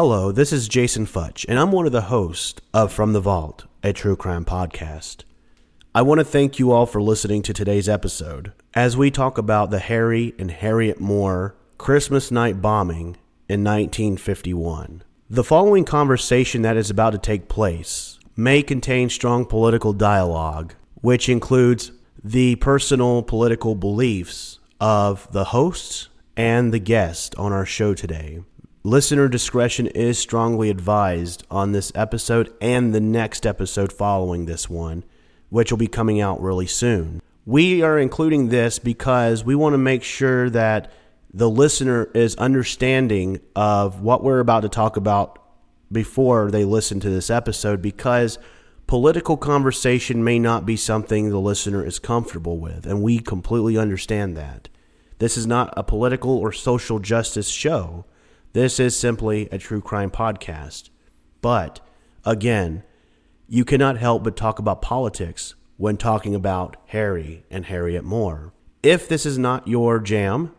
Hello, this is Jason Futch, and I'm one of the hosts of From the Vault, a true crime podcast. I want to thank you all for listening to today's episode as we talk about the Harry and Harriette Moore Christmas night bombing in 1951. The following conversation that is about to take place may contain strong political dialogue, which includes the personal political beliefs of the hosts and the guest on our show today. Listener discretion is strongly advised on this episode and the next episode following this one, which will be coming out really soon. We are including this because we want to make sure that the listener is understanding of what we're about to talk about before they listen to this episode because political conversation may not be something the listener is comfortable with, and we completely understand that. This is not a political or social justice show. This is simply a true crime podcast. But again, you cannot help but talk about politics when talking about Harry and Harriette Moore. If this is not your jam,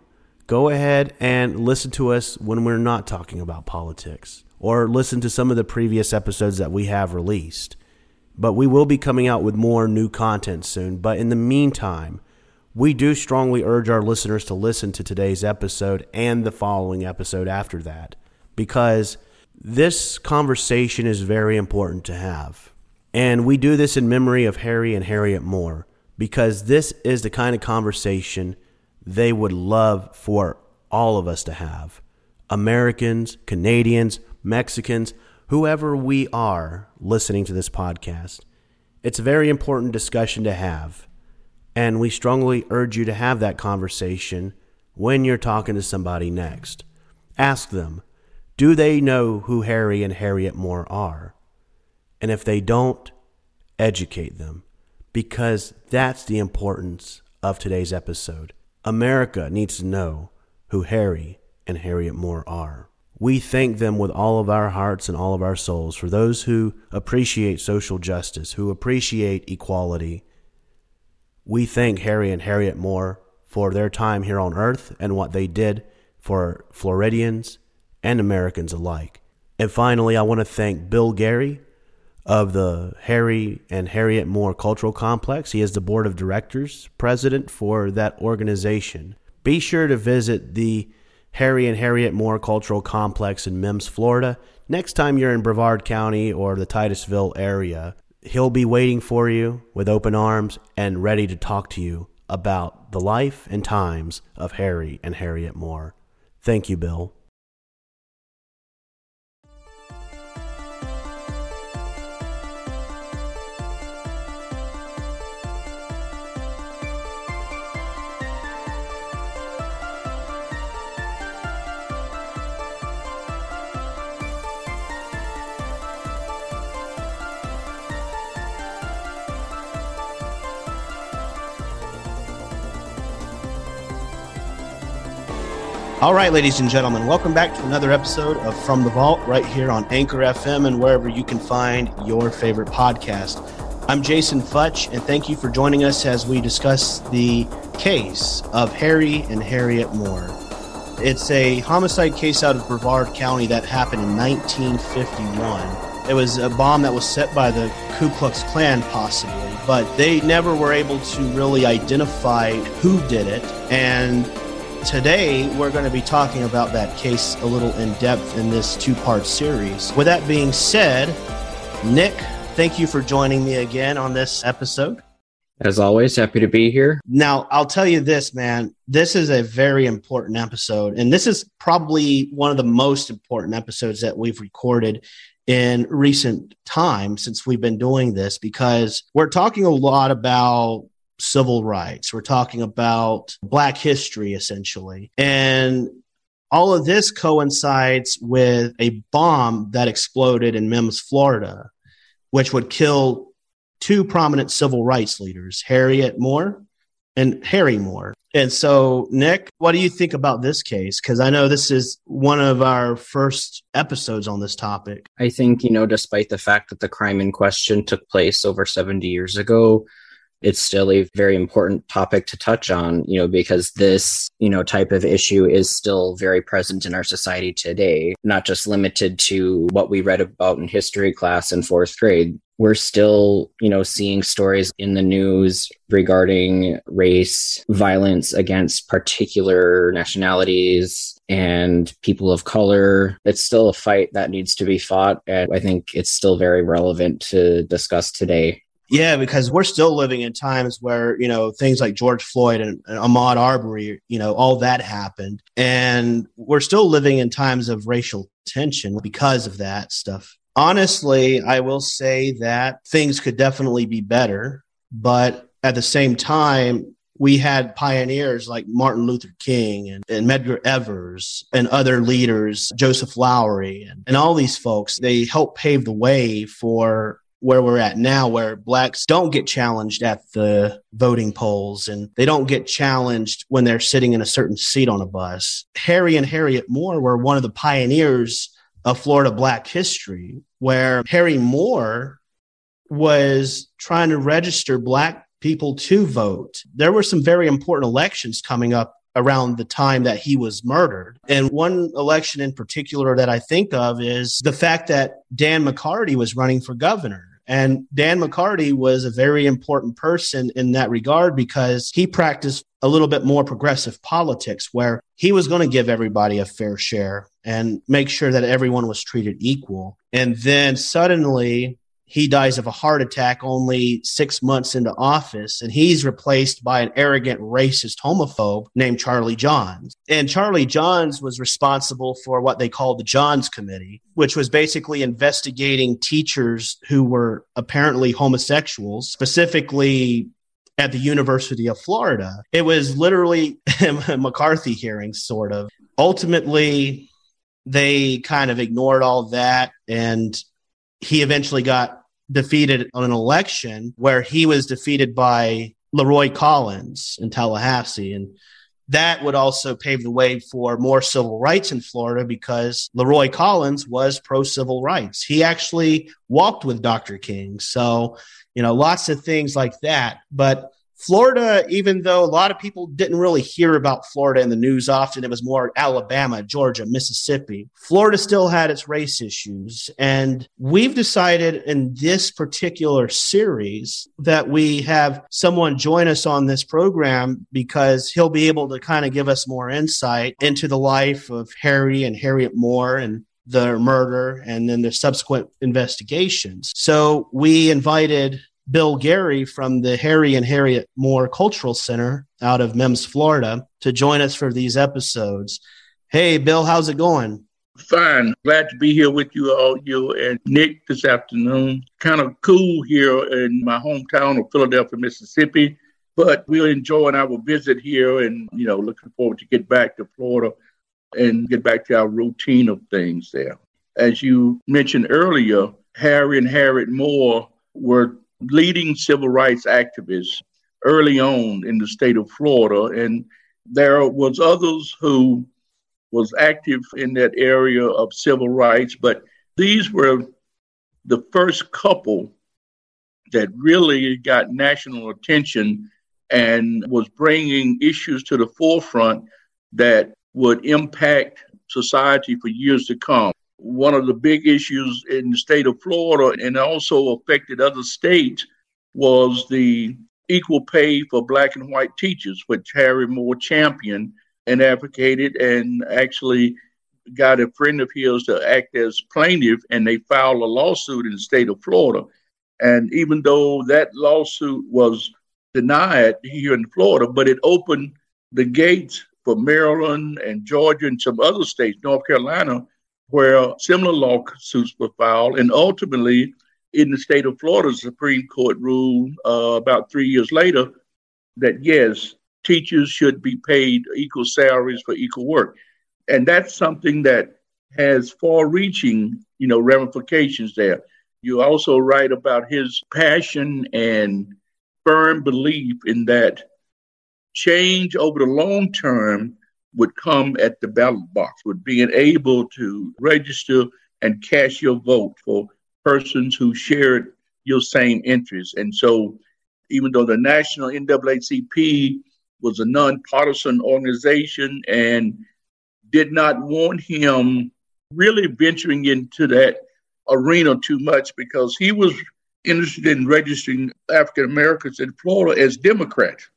go ahead and listen to us when we're not talking about politics or listen to some of the previous episodes that we have released. But we will be coming out with more new content soon. But in the meantime, we do strongly urge our listeners to listen to today's episode and the following episode after that because this conversation is very important to have. And we do this in memory of Harry and Harriette Moore because this is the kind of conversation they would love for all of us to have. Americans, Canadians, Mexicans, whoever we are listening to this podcast. It's a very important discussion to have. And we strongly urge you to have that conversation when you're talking to somebody next. Ask them, do they know who Harry and Harriette Moore are? And if they don't, educate them because that's the importance of today's episode. America needs to know who Harry and Harriette Moore are. We thank them with all of our hearts and all of our souls for those who appreciate social justice, who appreciate equality, we thank Harry and Harriette Moore for their time here on Earth and what they did for Floridians and Americans alike. And finally, I want to thank Bill Gary of the Harry and Harriette Moore Cultural Complex. He is the board of directors president for that organization. Be sure to visit the Harry and Harriette Moore Cultural Complex in Mims, Florida, next time you're in Brevard County or the Titusville area he'll be waiting for you with open arms and ready to talk to you about the life and times of Harry and Harriette Moore. Thank you, Bill. All right, ladies and gentlemen, welcome back to another episode of From the Vault right here on Anchor FM and wherever you can find your favorite podcast. I'm Jason Futch, and thank you for joining us as we discuss the case of Harry and Harriette Moore. It's a homicide case out of Brevard County that happened in 1951. It was a bomb that was set by the Ku Klux Klan, possibly, but they never were able to really identify who did it. And Today, we're going to be talking about that case a little in depth in this two part series. With that being said, Nick, thank you for joining me again on this episode. As always, happy to be here. Now, I'll tell you this, man. This is a very important episode. And this is probably one of the most important episodes that we've recorded in recent time since we've been doing this because we're talking a lot about civil rights. We're talking about Black history, essentially. And all of this coincides with a bomb that exploded in Mims, Florida, which would kill two prominent civil rights leaders, Harriette Moore and Harry Moore. And so, Nick, what do you think about this case? Because I know this is one of our first episodes on this topic. I think, you know, despite the fact that the crime in question took place over 70 years ago, it's still a very important topic to touch on, you know, because this, you know, type of issue is still very present in our society today, not just limited to what we read about in history class in fourth grade. We're still, you know, seeing stories in the news regarding race, violence against particular nationalities, and people of color. It's still a fight that needs to be fought. And I think it's still very relevant to discuss today. Yeah, because we're still living in times where, you know, things like George Floyd and, and Ahmaud Arbery, you know, all that happened. And we're still living in times of racial tension because of that stuff. Honestly, I will say that things could definitely be better. But at the same time, we had pioneers like Martin Luther King and, and Medgar Evers and other leaders, Joseph Lowery, and, and all these folks. They helped pave the way for where we're at now, where blacks don't get challenged at the voting polls and they don't get challenged when they're sitting in a certain seat on a bus. Harry and Harriet Moore were one of the pioneers of Florida black history, where Harry Moore was trying to register black people to vote. There were some very important elections coming up around the time that he was murdered. And one election in particular that I think of is the fact that Dan McCarty was running for governor. And Dan McCarty was a very important person in that regard because he practiced a little bit more progressive politics where he was going to give everybody a fair share and make sure that everyone was treated equal. And then suddenly he dies of a heart attack only six months into office, and he's replaced by an arrogant, racist homophobe named Charlie Johns. And Charlie Johns was responsible for what they called the Johns Committee, which was basically investigating teachers who were apparently homosexuals, specifically at the University of Florida. It was literally a McCarthy hearing, sort of. Ultimately, they kind of ignored all that and he eventually got defeated on an election where he was defeated by Leroy Collins in Tallahassee. And that would also pave the way for more civil rights in Florida because Leroy Collins was pro civil rights. He actually walked with Dr. King. So, you know, lots of things like that. But Florida, even though a lot of people didn't really hear about Florida in the news often, it was more Alabama, Georgia, Mississippi. Florida still had its race issues. And we've decided in this particular series that we have someone join us on this program because he'll be able to kind of give us more insight into the life of Harry and Harriette Moore and the murder and then the subsequent investigations. So we invited Bill Gary from the Harry and Harriette Moore Cultural Center out of Mims, Florida, to join us for these episodes. Hey, Bill, how's it going? Fine. Glad to be here with you all, you and Nick this afternoon. Kind of cool here in my hometown of Philadelphia, Mississippi, but we're enjoying our visit here and, you know, looking forward to get back to Florida and get back to our routine of things there. As you mentioned earlier, Harry and Harriette Moore were leading civil rights activists early on in the state of Florida, and there was others who was active in that area of civil rights, but these were the first couple that really got national attention and was bringing issues to the forefront that would impact society for years to come one of the big issues in the state of Florida and also affected other states was the equal pay for black and white teachers, which Harry Moore championed and advocated and actually got a friend of his to act as plaintiff and they filed a lawsuit in the state of Florida. And even though that lawsuit was denied here in Florida, but it opened the gates for Maryland and Georgia and some other states, North Carolina, where similar lawsuits were filed. And ultimately, in the state of Florida, the Supreme Court ruled uh, about three years later that yes, teachers should be paid equal salaries for equal work. And that's something that has far reaching, you know, ramifications there. You also write about his passion and firm belief in that change over the long term would come at the ballot box, would being able to register and cast your vote for persons who shared your same interests. And so even though the national NAACP was a nonpartisan organization and did not want him really venturing into that arena too much because he was interested in registering African Americans in Florida as Democrats.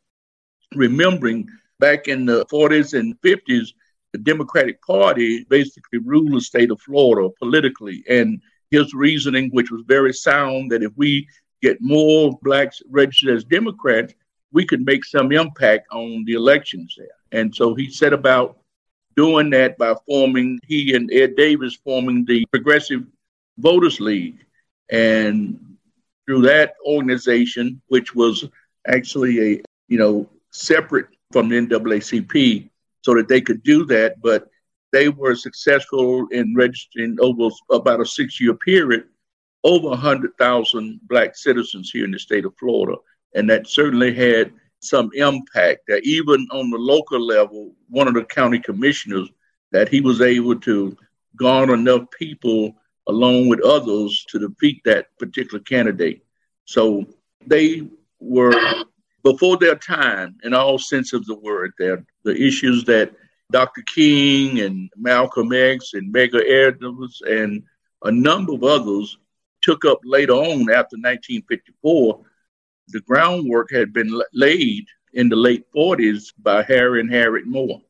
Remembering back in the 40s and 50s, the Democratic Party basically ruled the state of Florida politically. And his reasoning, which was very sound, that if we get more blacks registered as Democrats, we could make some impact on the elections there. And so he set about doing that by forming, he and Ed Davis forming the Progressive Voters League. And through that organization, which was actually a, you know, separate from the NAACP, so that they could do that. But they were successful in registering over about a six year period over 100,000 black citizens here in the state of Florida. And that certainly had some impact that even on the local level, one of the county commissioners, that he was able to garner enough people along with others to defeat that particular candidate. So they were before their time in all sense of the word. There, the issues that Dr. King and Malcolm X and Medgar Evers and a number of others took up later on after 1954. The groundwork had been laid in the late 40s by Harry and Harriette Moore.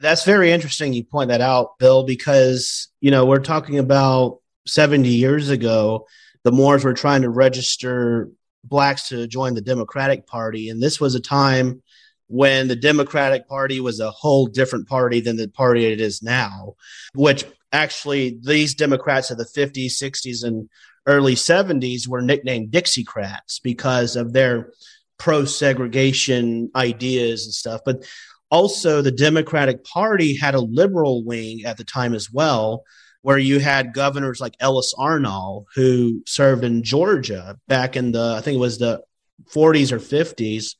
That's very interesting you point that out, Bill, because, you know, we're talking about 70 years ago, the Moores were trying to register blacks to join the Democratic Party. And this was a time when the Democratic Party was a whole different party than the party it is now, which actually these Democrats of the 50s, 60s, and early 70s were nicknamed Dixiecrats because of their pro segregation ideas and stuff. But also, the Democratic Party had a liberal wing at the time as well where you had governors like Ellis Arnall, who served in Georgia back in the, I think it was the 40s or 50s.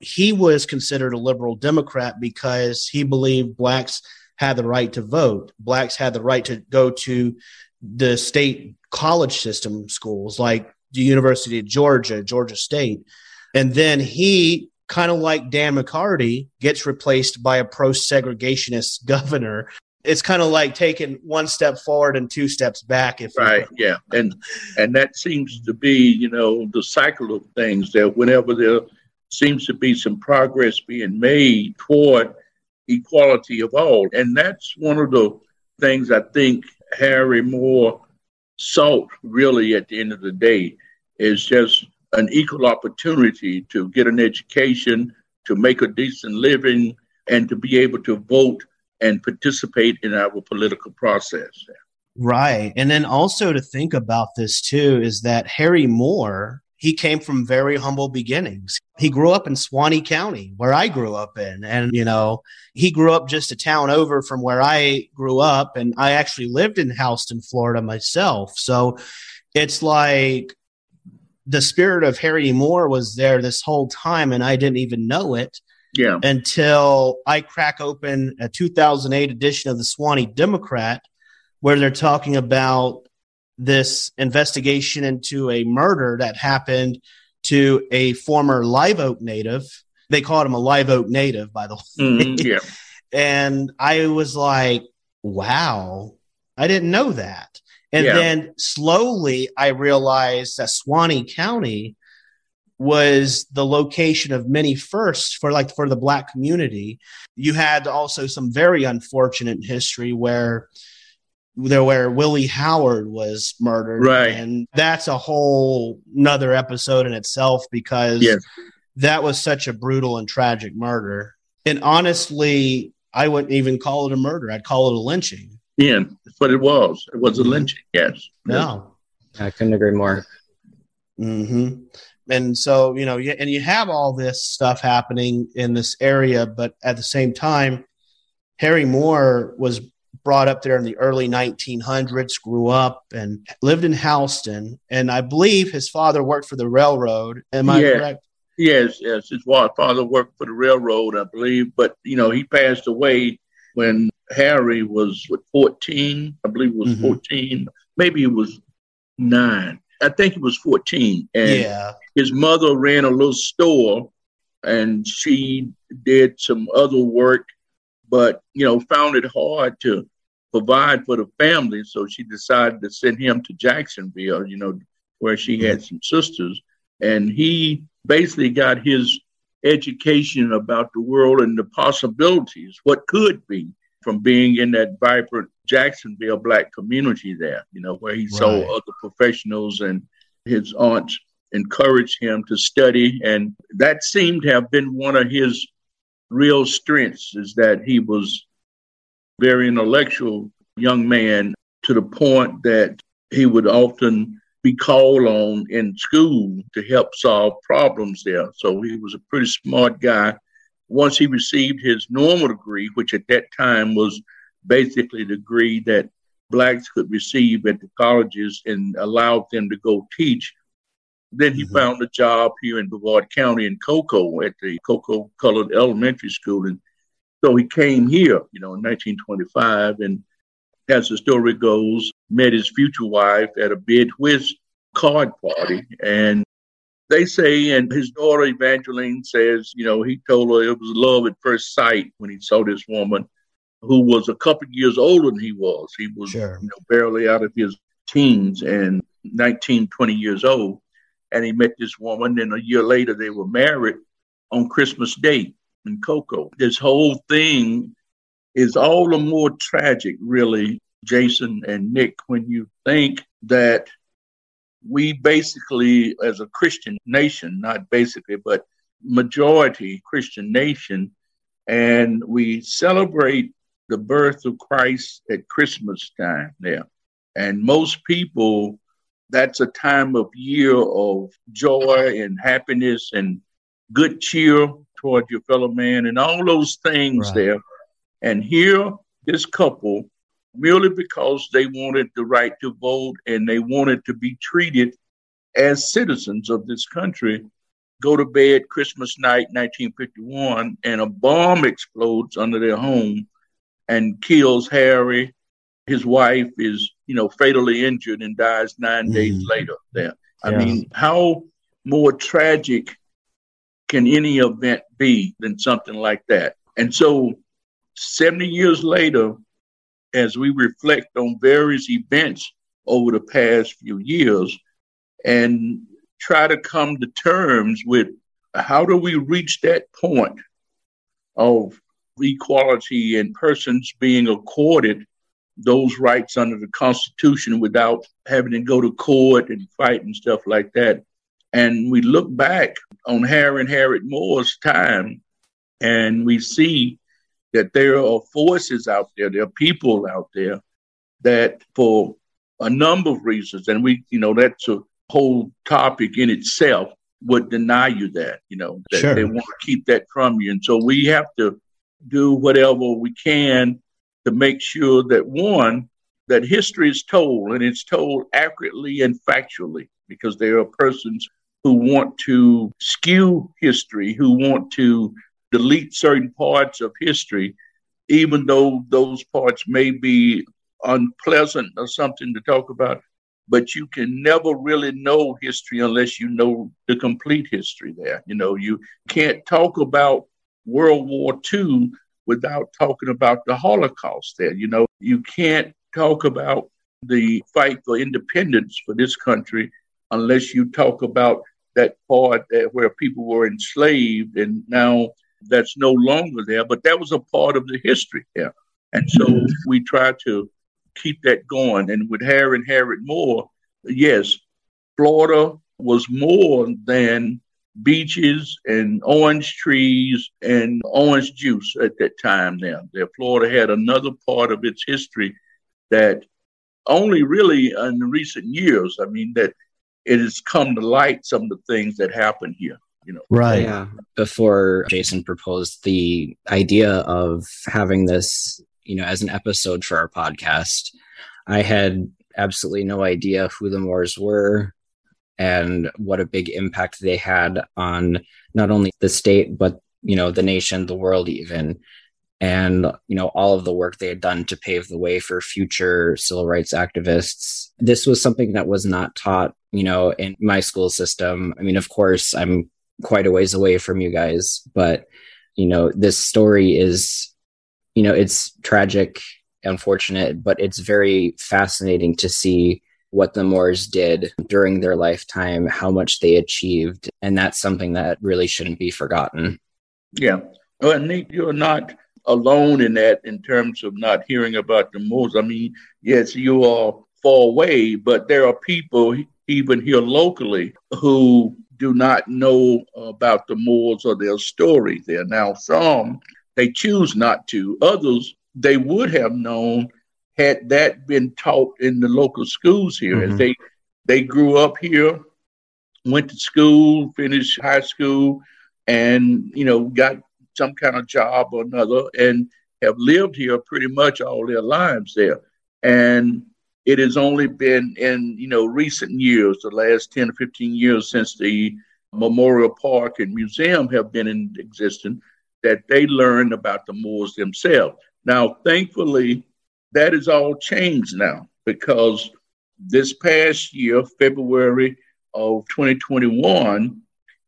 He was considered a liberal Democrat because he believed blacks had the right to vote. Blacks had the right to go to the state college system schools like the University of Georgia, Georgia State. And then he, kind of like Dan McCarty, gets replaced by a pro segregationist governor it's kind of like taking one step forward and two steps back if right yeah. And and that seems to be you know the cycle of things that whenever there seems to be some progress being made toward equality of all. And that's one of the things i think harry moore sought really at the end of the day is just an equal opportunity to get an education to make a decent living and to be able to vote and participate in our political process. Right. And then also to think about this too is that Harry Moore, he came from very humble beginnings. He grew up in Suwannee County, where I grew up in. And, you know, he grew up just a town over from where I grew up. And I actually lived in Houston, Florida myself. So it's like the spirit of Harry Moore was there this whole time, and I didn't even know it. Yeah. Until I crack open a 2008 edition of the Suwannee Democrat, where they're talking about this investigation into a murder that happened to a former Live Oak native. They called him a Live Oak native, by the way. Mm-hmm, yeah. and I was like, wow, I didn't know that. And yeah. then slowly I realized that Suwannee County was the location of many firsts for like for the black community. You had also some very unfortunate history where there where Willie Howard was murdered. Right. And that's a whole another episode in itself because yes. that was such a brutal and tragic murder. And honestly, I wouldn't even call it a murder. I'd call it a lynching. Yeah, that's what it was. It was a lynching, yes. No. I couldn't agree more. Mm-hmm and so you know and you have all this stuff happening in this area but at the same time harry moore was brought up there in the early 1900s grew up and lived in houston and i believe his father worked for the railroad am i yes. correct yes yes his father worked for the railroad i believe but you know he passed away when harry was what 14 i believe it was mm-hmm. 14 maybe he was nine I think he was 14. And yeah. his mother ran a little store and she did some other work, but, you know, found it hard to provide for the family. So she decided to send him to Jacksonville, you know, where she had mm-hmm. some sisters. And he basically got his education about the world and the possibilities, what could be from being in that vibrant Jacksonville black community there, you know, where he right. saw other professionals and his aunts encouraged him to study. And that seemed to have been one of his real strengths is that he was very intellectual young man to the point that he would often be called on in school to help solve problems there. So he was a pretty smart guy. Once he received his normal degree, which at that time was basically the degree that blacks could receive at the colleges and allowed them to go teach, then he mm-hmm. found a job here in Brevard County in Cocoa at the Cocoa Colored Elementary School. And so he came here, you know, in 1925 and as the story goes, met his future wife at a bid whist card party. And they say, and his daughter Evangeline says, you know, he told her it was love at first sight when he saw this woman who was a couple years older than he was. He was sure. you know, barely out of his teens and 19, 20 years old. And he met this woman, and a year later they were married on Christmas Day in Cocoa. This whole thing is all the more tragic, really, Jason and Nick, when you think that we basically, as a Christian nation, not basically, but majority Christian nation, and we celebrate the birth of Christ at Christmas time there. And most people, that's a time of year of joy and happiness and good cheer toward your fellow man and all those things right. there. And here, this couple, merely because they wanted the right to vote and they wanted to be treated as citizens of this country, go to bed Christmas night, 1951, and a bomb explodes under their home and kills Harry. His wife is, you know, fatally injured and dies 9 mm days later. There, I mean, how more tragic can any event be than something like that? And so 70 years later, as we reflect on various events over the past few years and try to come to terms with how do we reach that point of equality and persons being accorded those rights under the Constitution without having to go to court and fight and stuff like that. And we look back on Harry and Harriette Moore's time and we see that there are forces out there, there are people out there that for a number of reasons, and we, you know, that's a whole topic in itself, would deny you that, you know, that sure. they want to keep that from you. And so we have to do whatever we can to make sure that one, that history is told and it's told accurately and factually because there are persons who want to skew history, who want to delete certain parts of history, even though those parts may be unpleasant or something to talk about. But you can never really know history unless you know the complete history there. You know, you can't talk about World War II without talking about the Holocaust there. You know, you can't talk about the fight for independence for this country unless you talk about that part that where people were enslaved and now that's no longer there, but that was a part of the history there. And so mm-hmm. we try to keep that going. And with Harry and Harriette Moore, yes, Florida was more than beaches and orange trees and orange juice at that time there. there. Florida had another part of its history that only really in recent years, I mean, that it has come to light some of the things that happened here you know right. yeah. before jason proposed the idea of having this you know as an episode for our podcast i had absolutely no idea who the Moores were and what a big impact they had on not only the state but you know the nation the world even. And you know all of the work they had done to pave the way for future civil rights activists. This was something that was not taught you know in my school system. I mean of course i'm quite a ways away from you guys but you know this story is you know it's tragic unfortunate but it's very fascinating to see what the Moores did during their lifetime how much they achieved and that's something that really shouldn't be forgotten yeah well Nick, you're not alone in that in terms of not hearing about the Moores. I mean, yes, you are far away, but there are people even here locally who do not know about the Moores or their story there. Now, some they choose not to. Others they would have known had that been taught in the local schools here. Mm-hmm. As they they grew up here, went to school, finished high school, and you know got some kind of job or another and have lived here pretty much all their lives there. And it has only been in, you know, recent years, the last 10 or 15 years since the Memorial Park and Museum have been in existence, that they learned about the Moores themselves. Now, thankfully, that is all changed now because this past year, February of 2021,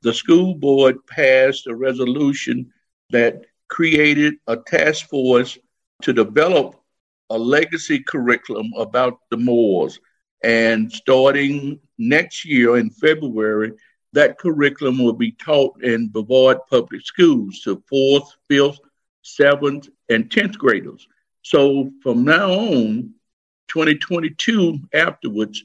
the school board passed a resolution that created a task force to develop a legacy curriculum about the Moores. And starting next year in February, that curriculum will be taught in Brevard Public Schools to fourth, fifth, seventh, and 10th graders. So from now on, 2022 afterwards,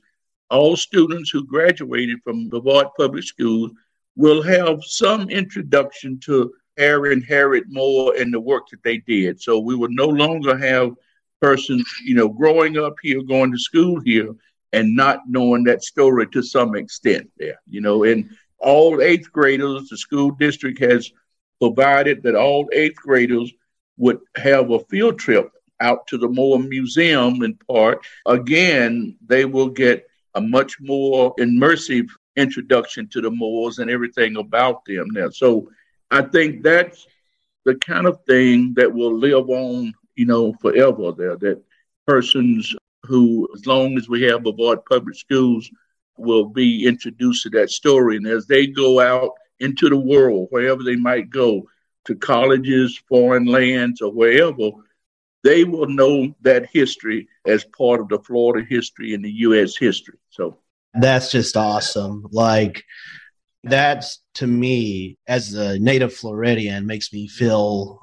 all students who graduated from Brevard Public Schools will have some introduction to and Harriette Moore and the work that they did. So we will no longer have persons, you know, growing up here, going to school here, and not knowing that story to some extent there, you know, and all eighth graders, the school district has provided that all eighth graders would have a field trip out to the Moore Museum in part. Again, they will get a much more immersive introduction to the Moores and everything about them there. So I think that's the kind of thing that will live on, you know, forever there. That persons who, as long as we have Brevard Public Schools, will be introduced to that story. And as they go out into the world, wherever they might go, to colleges, foreign lands, or wherever, they will know that history as part of the Florida history and the U.S. history. So that's just awesome. Like, that's to me as a native Floridian makes me feel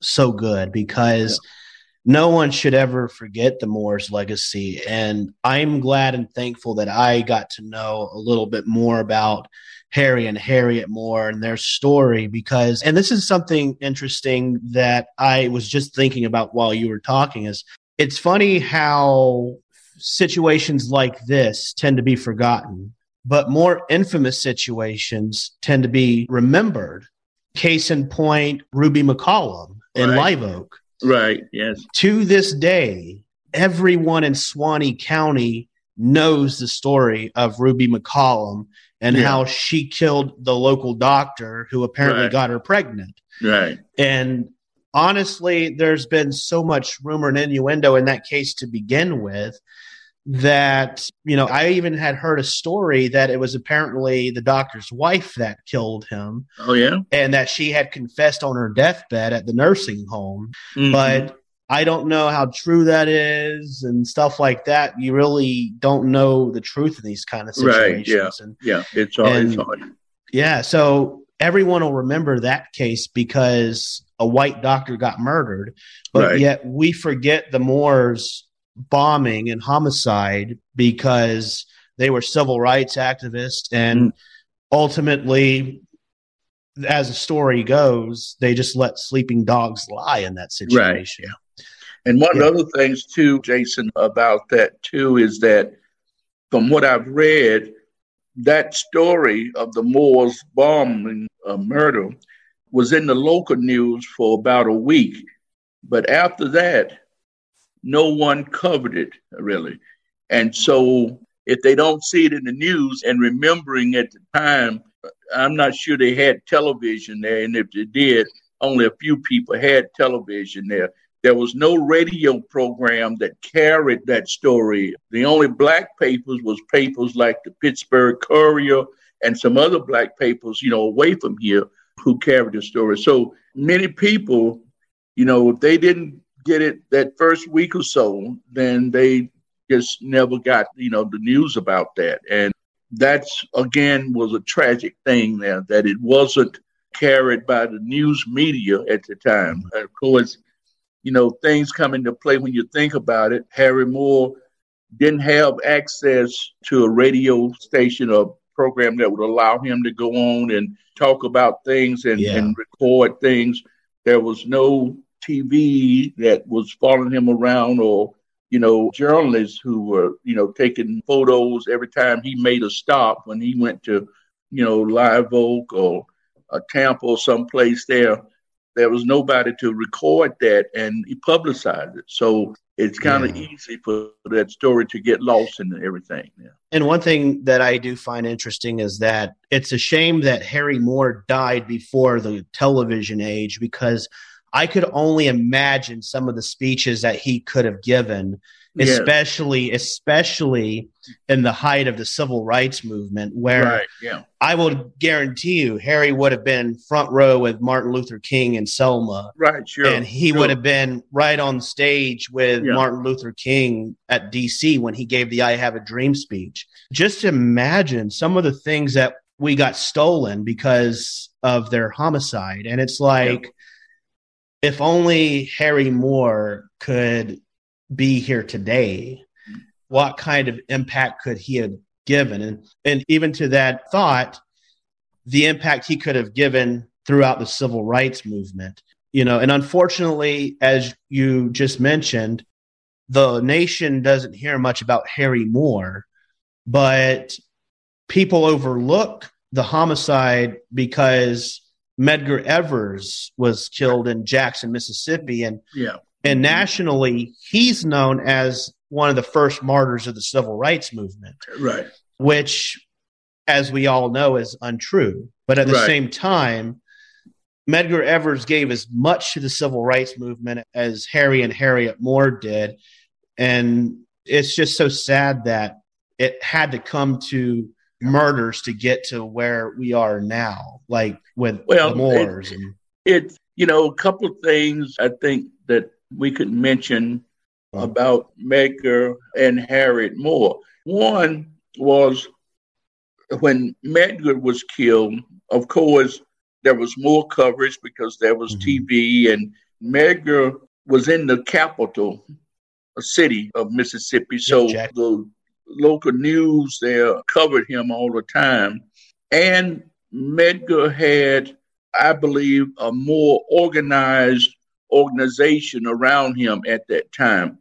so good because yeah. no one should ever forget the Moore's legacy. And I'm glad and thankful that I got to know a little bit more about Harry and Harriette Moore and their story because, and this is something interesting that I was just thinking about while you were talking is it's funny how situations like this tend to be forgotten but more infamous situations tend to be remembered. Case in point, Ruby McCollum in right. Live Oak. Right, yes. To this day, everyone in Suwannee County knows the story of Ruby McCollum and yeah. how she killed the local doctor who apparently right. got her pregnant. Right. And honestly, there's been so much rumor and innuendo in that case to begin with that you know i even had heard a story that it was apparently the doctor's wife that killed him oh yeah? and that she had confessed on her deathbed at the nursing home. Mm-hmm. but i don't know how true that is and stuff like that. You really don't know the truth in these kind of situations right, yeah. and, yeah it's hard, and, it's yeah so everyone will remember that case because a white doctor got murdered. But right. yet we forget the Moores bombing and homicide because they were civil rights activists and mm. ultimately as the story goes they just let sleeping dogs lie in that situation right. and one yeah. of the other things too jason about that too is that from what i've read that story of the Moores bombing uh, murder was in the local news for about a week but after that no one covered it really. And so if they don't see it in the news and remembering at the time, I'm not sure they had television there. And if they did, only a few people had television there. There was no radio program that carried that story. The only black papers was papers like the Pittsburgh Courier and some other black papers, you know, away from here who carried the story. So many people, you know, if they didn't get it that first week or so, then they just never got, you know, the news about that. And that's again was a tragic thing there that it wasn't carried by the news media at the time. Of course, you know, things come into play when you think about it. Harry Moore didn't have access to a radio station or program that would allow him to go on and talk about things and, yeah. and record things. There was no TV that was following him around or, you know, journalists who were, you know, taking photos every time he made a stop when he went to, you know, Live Oak or a Tampa or someplace there there was nobody to record that and publicize it. So it's kind of yeah. easy for that story to get lost in everything. Yeah. And one thing that I do find interesting is that it's a shame that Harry Moore died before the television age because I could only imagine some of the speeches that he could have given especially especially in the height of the civil rights movement where right, yeah. I will guarantee you Harry would have been front row with Martin Luther King and Selma. Right, sure. And he sure. would have been right on stage with yeah. Martin Luther King at DC when he gave the I have a dream speech. Just imagine some of the things that we got stolen because of their homicide and it's like yeah. If only Harry Moore could be here today, what kind of impact could he have given? And, and even to that thought, the impact he could have given throughout the civil rights movement. You know, and unfortunately, as you just mentioned, the nation doesn't hear much about Harry Moore, but people overlook the homicide because Medgar Evers was killed in Jackson, Mississippi, and yeah. And nationally, he's known as one of the first martyrs of the civil rights movement. Right. Which, as we all know, is untrue. But at the right. same time, Medgar Evers gave as much to the civil rights movement as Harry and Harriette Moore did. And it's just so sad that it had to come to murders to get to where we are now, like with well, the Moores. It, and, it, you know, a couple of things I think that we could mention about Medgar and Harriette Moore. One was when Medgar was killed, of course, there was more coverage because there was mm-hmm. TV, and Medgar was in the capital city of Mississippi. So the local news there covered him all the time. And Medgar had, I believe, a more organized organization around him at that time.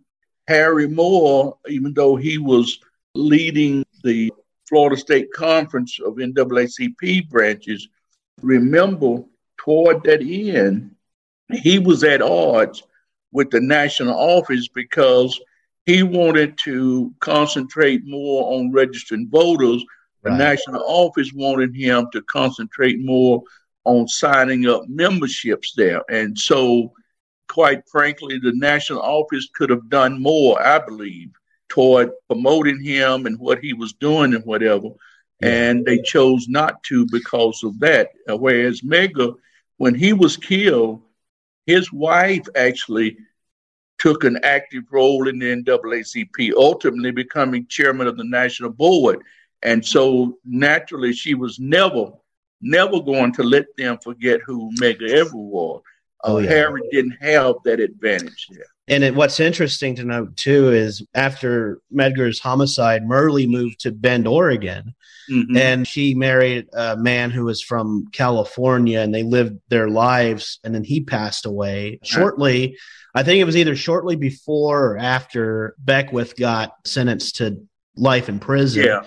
Harry Moore, even though he was leading the Florida State Conference of NAACP branches, remember toward that end, he was at odds with the national office because he wanted to concentrate more on registering voters. The national office wanted him to concentrate more on signing up memberships there. And so quite frankly, the national office could have done more, I believe, toward promoting him and what he was doing and whatever. And they chose not to because of that. Whereas Medgar, when he was killed, his wife actually took an active role in the NAACP, ultimately becoming chairman of the national board. And so naturally, she was never, never going to let them forget who Medgar Evers was. Uh, oh, yeah. Harry didn't have that advantage there. And it, what's interesting to note too is after Medgar's homicide, Myrlie moved to Bend, Oregon, mm-hmm. and she married a man who was from California, and they lived their lives. And then he passed away shortly. I think it was either shortly before or after Beckwith got sentenced to life in prison. Yeah.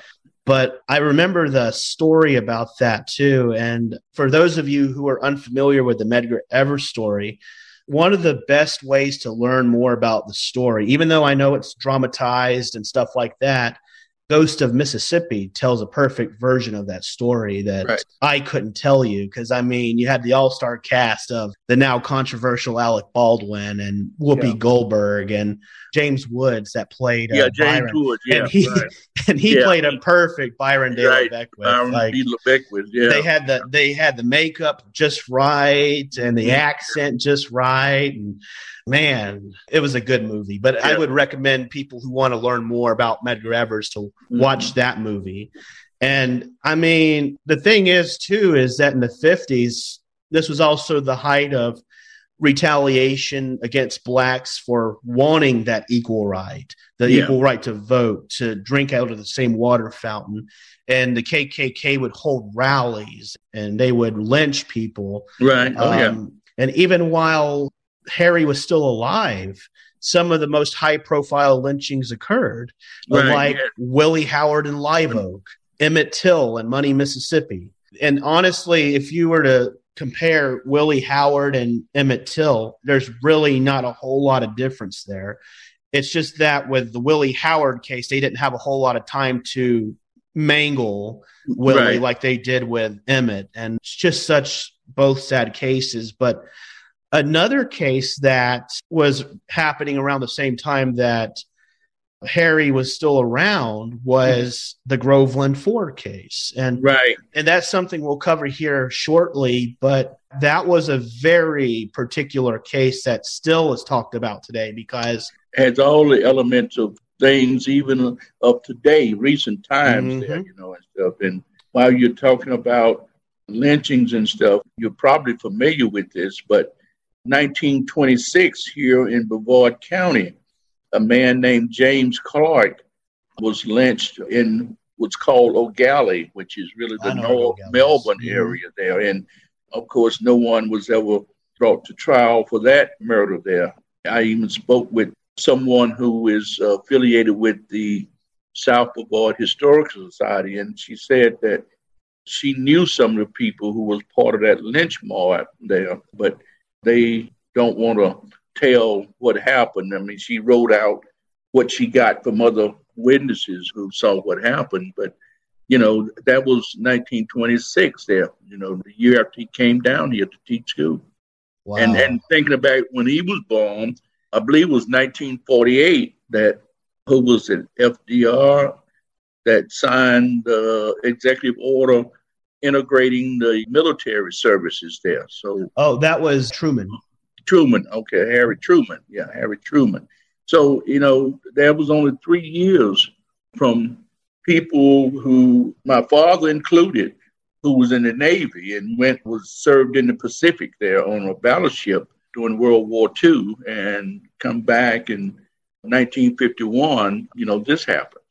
But I remember the story about that too. And for those of you who are unfamiliar with the Medgar Evers story, one of the best ways to learn more about the story, even though I know it's dramatized and stuff like that, Ghost of Mississippi tells a perfect version of that story that right. I couldn't tell you because I mean, you had the all star cast of the now controversial Alec Baldwin and Whoopi yeah. Goldberg and James Woods that played uh, yeah James Byron. Woods yeah and he right. and he yeah. played a perfect Byron Dale right. Beckwith. Byron like, Beckwith, yeah. They had the they had the makeup just right and the accent just right and man, it was a good movie. But yeah. I would recommend people who want to learn more about Medgar Evers to mm-hmm. watch that movie. And I mean, the thing is, too, is that in the 50s, this was also the height of retaliation against blacks for wanting that equal right, the yeah. equal right to vote, to drink out of the same water fountain. And the KKK would hold rallies and they would lynch people. Right. Oh, um, yeah. And even while Harry was still alive, some of the most high profile lynchings occurred, right, like yeah. Willie Howard in Live Oak, Emmett Till in Money, Mississippi. And honestly, if you were to compare Willie Howard and Emmett Till, there's really not a whole lot of difference there. It's just that with the Willie Howard case, they didn't have a whole lot of time to mangle Willie right. like they did with Emmett. And it's just such both sad cases. But Another case that was happening around the same time that Harry was still around was the Groveland Four case. And right. And that's something we'll cover here shortly, but that was a very particular case that still is talked about today because has all the elements of things even of today, recent times mm-hmm. there, you know, and stuff. And while you're talking about lynchings and stuff, you're probably familiar with this, but 1926 here in Brevard County. A man named James Clark was lynched in what's called Gallie, which is really the North Melbourne mm-hmm. area there. And of course, no one was ever brought to trial for that murder there. I even spoke with someone who is affiliated with the South Brevard Historical Society, and she said that she knew some of the people who was part of that lynch mob there, but they don't want to tell what happened. I mean, she wrote out what she got from other witnesses who saw what happened, but you know that was 1926. There, you know, the year after he came down here to teach school. Wow. And and thinking about when he was born, I believe it was 1948 that who was it FDR that signed the executive order integrating the military services there. So oh, that was Truman. Truman, okay, Harry Truman, yeah, Harry Truman. So you know, that was only three years from people who my father included, who was in the Navy and went was served in the Pacific there on a battleship during World War II, and come back in 1951. You know, this happens.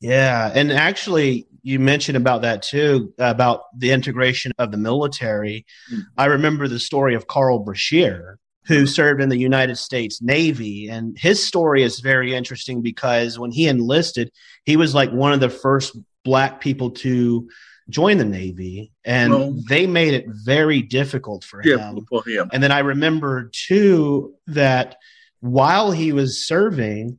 Yeah, and actually, you mentioned about that too, about the integration of the military. Mm-hmm. I remember the story of Carl Brashear, who served in the United States Navy. And his story is very interesting because when he enlisted, he was like one of the first black people to join the Navy. And well, they made it very difficult for him. for him. And then I remember too that while he was serving,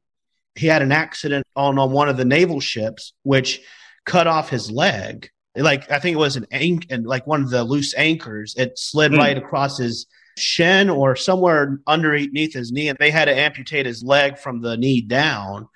he had an accident on, on one of the naval ships, which – cut off his leg. Like I think it was an anch and like one of the loose anchors. It slid mm. right across his shin or somewhere underneath his knee, and they had to amputate his leg from the knee down.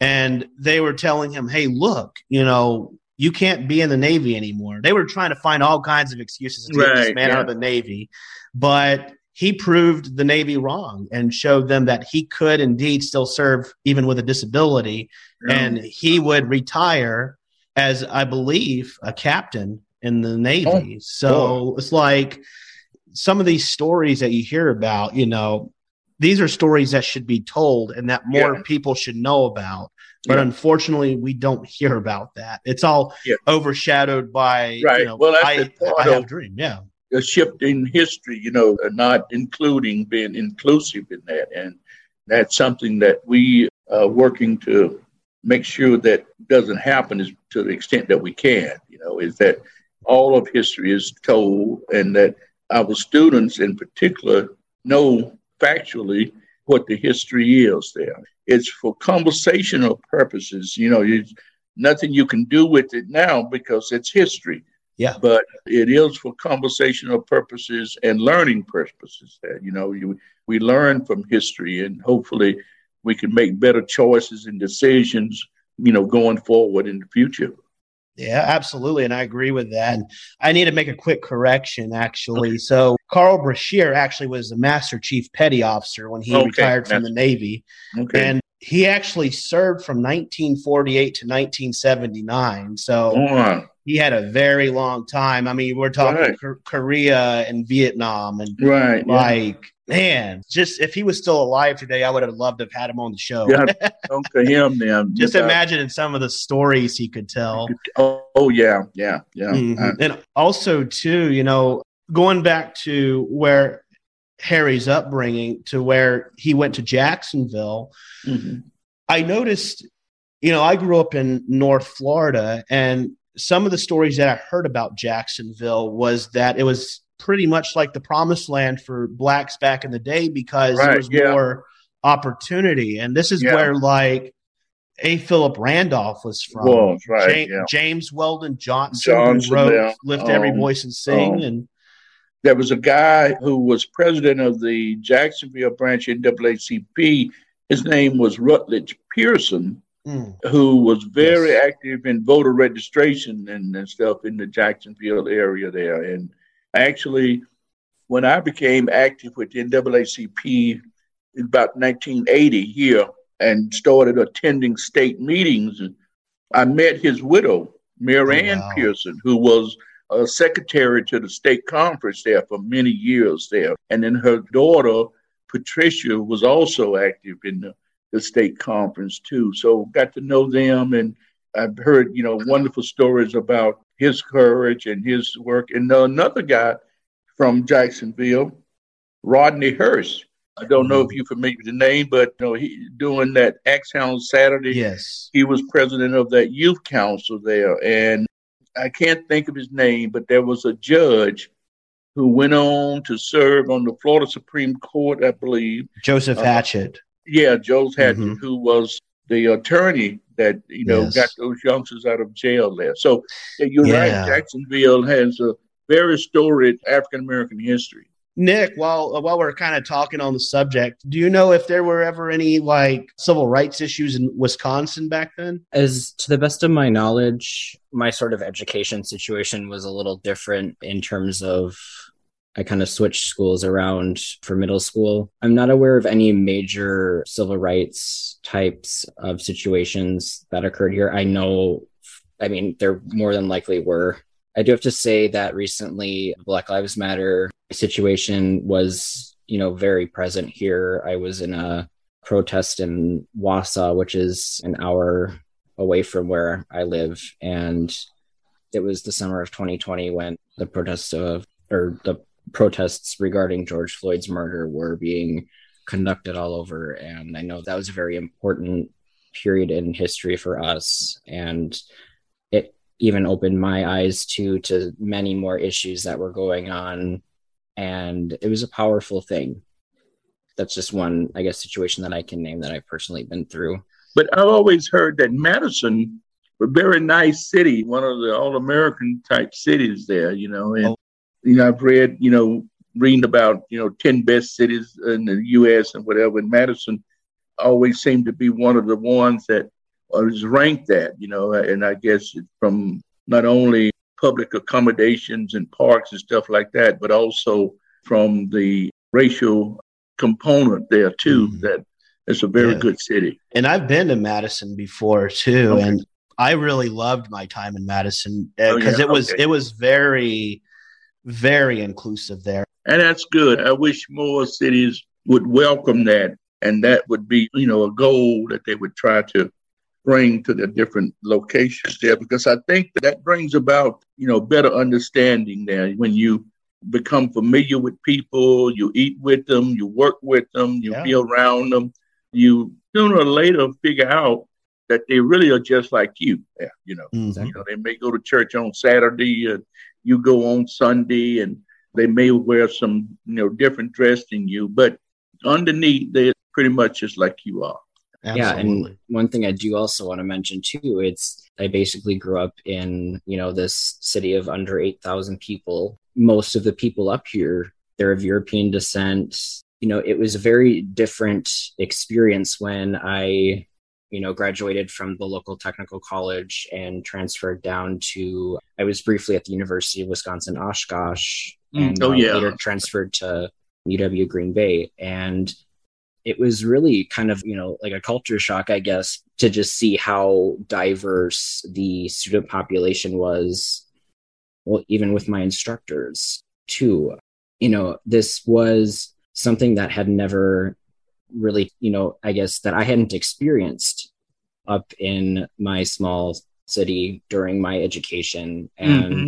And they were telling him, "Hey, look, you know, you can't be in the Navy anymore." They were trying to find all kinds of excuses to right, get this man yeah. out of the Navy, but he proved the Navy wrong and showed them that he could indeed still serve even with a disability, yeah. and he would retire as I believe a captain in the Navy. Oh, so cool. it's like some of these stories that you hear about, you know, these are stories that should be told and that more yeah. people should know about. But yeah. unfortunately, we don't hear about that. It's all yeah. overshadowed by, right. You know, well, I, I have a dream. Yeah. A shift in history, you know, uh, not including being inclusive in that. And that's something that we are working to make sure that doesn't happen is to the extent that we can, you know, is that all of history is told and that our students in particular know factually what the history is there. It's for conversational purposes. You know, you, nothing you can do with it now because it's history. Yeah. But it is for conversational purposes and learning purposes. That you know, you, we learn from history, and hopefully, we can make better choices and decisions. You know, going forward in the future. Yeah, absolutely. And I agree with that. And I need to make a quick correction, actually. Okay. So, Carl Brashear actually was the Master Chief Petty Officer when he okay. retired from the Navy. Okay. And he actually served from 1948 to 1979. So, oh, he had a very long time. I mean, we're talking right. Korea and Vietnam, and right, like yeah. Man, just if he was still alive today, I would have loved to have had him on the show. Yeah, okay, him then. just imagine in some of the stories he could tell. Oh, oh yeah, yeah, yeah. Mm-hmm. Uh, and also too, you know, going back to where Harry's upbringing to where he went to Jacksonville. Mm-hmm. I noticed, you know, I grew up in North Florida, and some of the stories that I heard about Jacksonville was that it was pretty much like the promised land for blacks back in the day because right, there was yeah. more opportunity. And this is yeah. where like A. Philip Randolph was from. Was, right, James, yeah. James Weldon Johnson, Johnson who wrote Lift um, Every Voice and Sing. Um, and there was a guy who was president of the Jacksonville branch in NAACP. His name was Rutledge Pearson mm. who was very yes. active in voter registration and, and stuff in the Jacksonville area there. And actually, when I became active with the NAACP in about 1980 here and started attending state meetings, I met his widow, Mary oh, Ann oh, wow. Pearson, who was a secretary to the state conference there for many years there. And then her daughter, Patricia, was also active in the the state conference too. So got to know them, and I've heard you know wonderful stories about his courage and his work. And another guy from Jacksonville, Rodney Hurst. I don't know if you're familiar with the name, but you know, he doing that Ax Handle Saturday. Yes, he was president of that youth council there, and I can't think of his name, but there was a judge who went on to serve on the Florida Supreme Court, I believe. Joseph uh, Hatchett. Yeah, Joseph Hatchett, mm-hmm. who was the attorney that you know yes. got those youngsters out of jail there. So you're yeah. right. Jacksonville has a very storied African American history. Nick, while while we're kind of talking on the subject, do you know if there were ever any like civil rights issues in Wisconsin back then? As to the best of my knowledge, my sort of education situation was a little different in terms of I kind of switched schools around for middle school. I'm not aware of any major civil rights types of situations that occurred here. I know, I mean, there more than likely were. I do have to say that recently, Black Lives Matter situation was, you know, very present here. I was in a protest in Wausau, which is an hour away from where I live. And it was the summer of 2020 when the protests of, or the protests regarding George Floyd's murder were being conducted all over. And I know that was a very important period in history for us. And it even opened my eyes to to many more issues that were going on. And it was a powerful thing. That's just one, I guess, situation that I can name that I've personally been through. But I've always heard that Madison, a very nice city, one of the all American type cities there, you know, and oh you know, I've read, you know, reading about, you know, 10 best cities in the U.S. and whatever. And Madison always seemed to be one of the ones that was ranked that, you know, and I guess from not only public accommodations and parks and stuff like that, but also from the racial component there too, mm-hmm. that it's a very yeah. good city. And I've been to Madison before too. Okay. And I really loved my time in Madison because uh, oh, yeah? it was, okay. it was very, very inclusive there. And that's good. I wish more cities would welcome that. And that would be, you know, a goal that they would try to bring to the different locations there because I think that, brings about, you know, better understanding there when you become familiar with people, you eat with them, you work with them, you yeah. be around them, you sooner or later figure out that they really are just like you. Yeah, you know, mm-hmm. you know, they may go to church on Saturday and you go on Sunday and they may wear some, you know, different dress than you, but underneath they're pretty much just like you are. Absolutely. Yeah, and one thing I do also want to mention too, it's I basically grew up in, you know, this city of under 8,000 people. Most of the people up here, they're of European descent. You know, it was a very different experience when I, you know, graduated from the local technical college and transferred down to I was briefly at the University of Wisconsin Oshkosh mm, and oh, yeah. later transferred to UW Green Bay and it was really kind of, you know, like a culture shock, I guess, to just see how diverse the student population was. Well, even with my instructors, too. You know, this was something that had never really, you know, I guess that I hadn't experienced up in my small city during my education. And mm-hmm.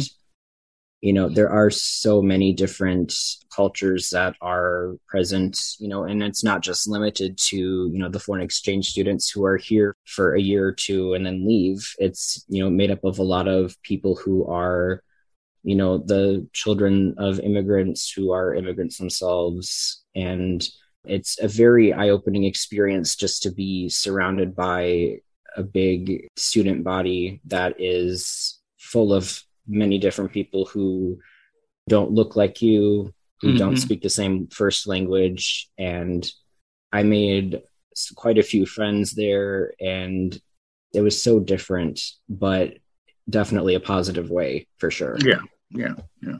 you know there are so many different cultures that are present you know and it's not just limited to you know the foreign exchange students who are here for a year or two and then leave. It's you know made up of a lot of people who are you know the children of immigrants who are immigrants themselves. And it's a very eye-opening experience just to be surrounded by a big student body that is full of many different people who don't look like you, who mm-hmm. don't speak the same first language. And I made quite a few friends there, and it was so different, but definitely a positive way for sure. Yeah, yeah, yeah.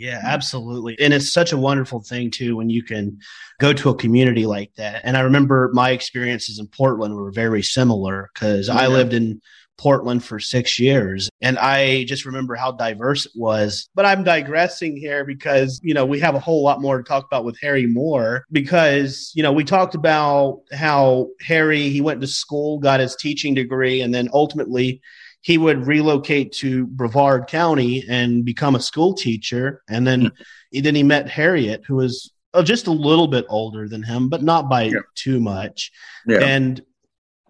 Yeah, absolutely. And it's such a wonderful thing too when you can go to a community like that. And I remember my experiences in Portland were very similar because yeah. I lived in Portland for six years. And I just remember how diverse it was. But I'm digressing here because, you know, we have a whole lot more to talk about with Harry Moore because, you know, we talked about how Harry, he went to school, got his teaching degree, and then ultimately he would relocate to Brevard County and become a school teacher. And then, mm-hmm. then he met Harriette, who was uh, just a little bit older than him, but not by yeah. too much. Yeah. And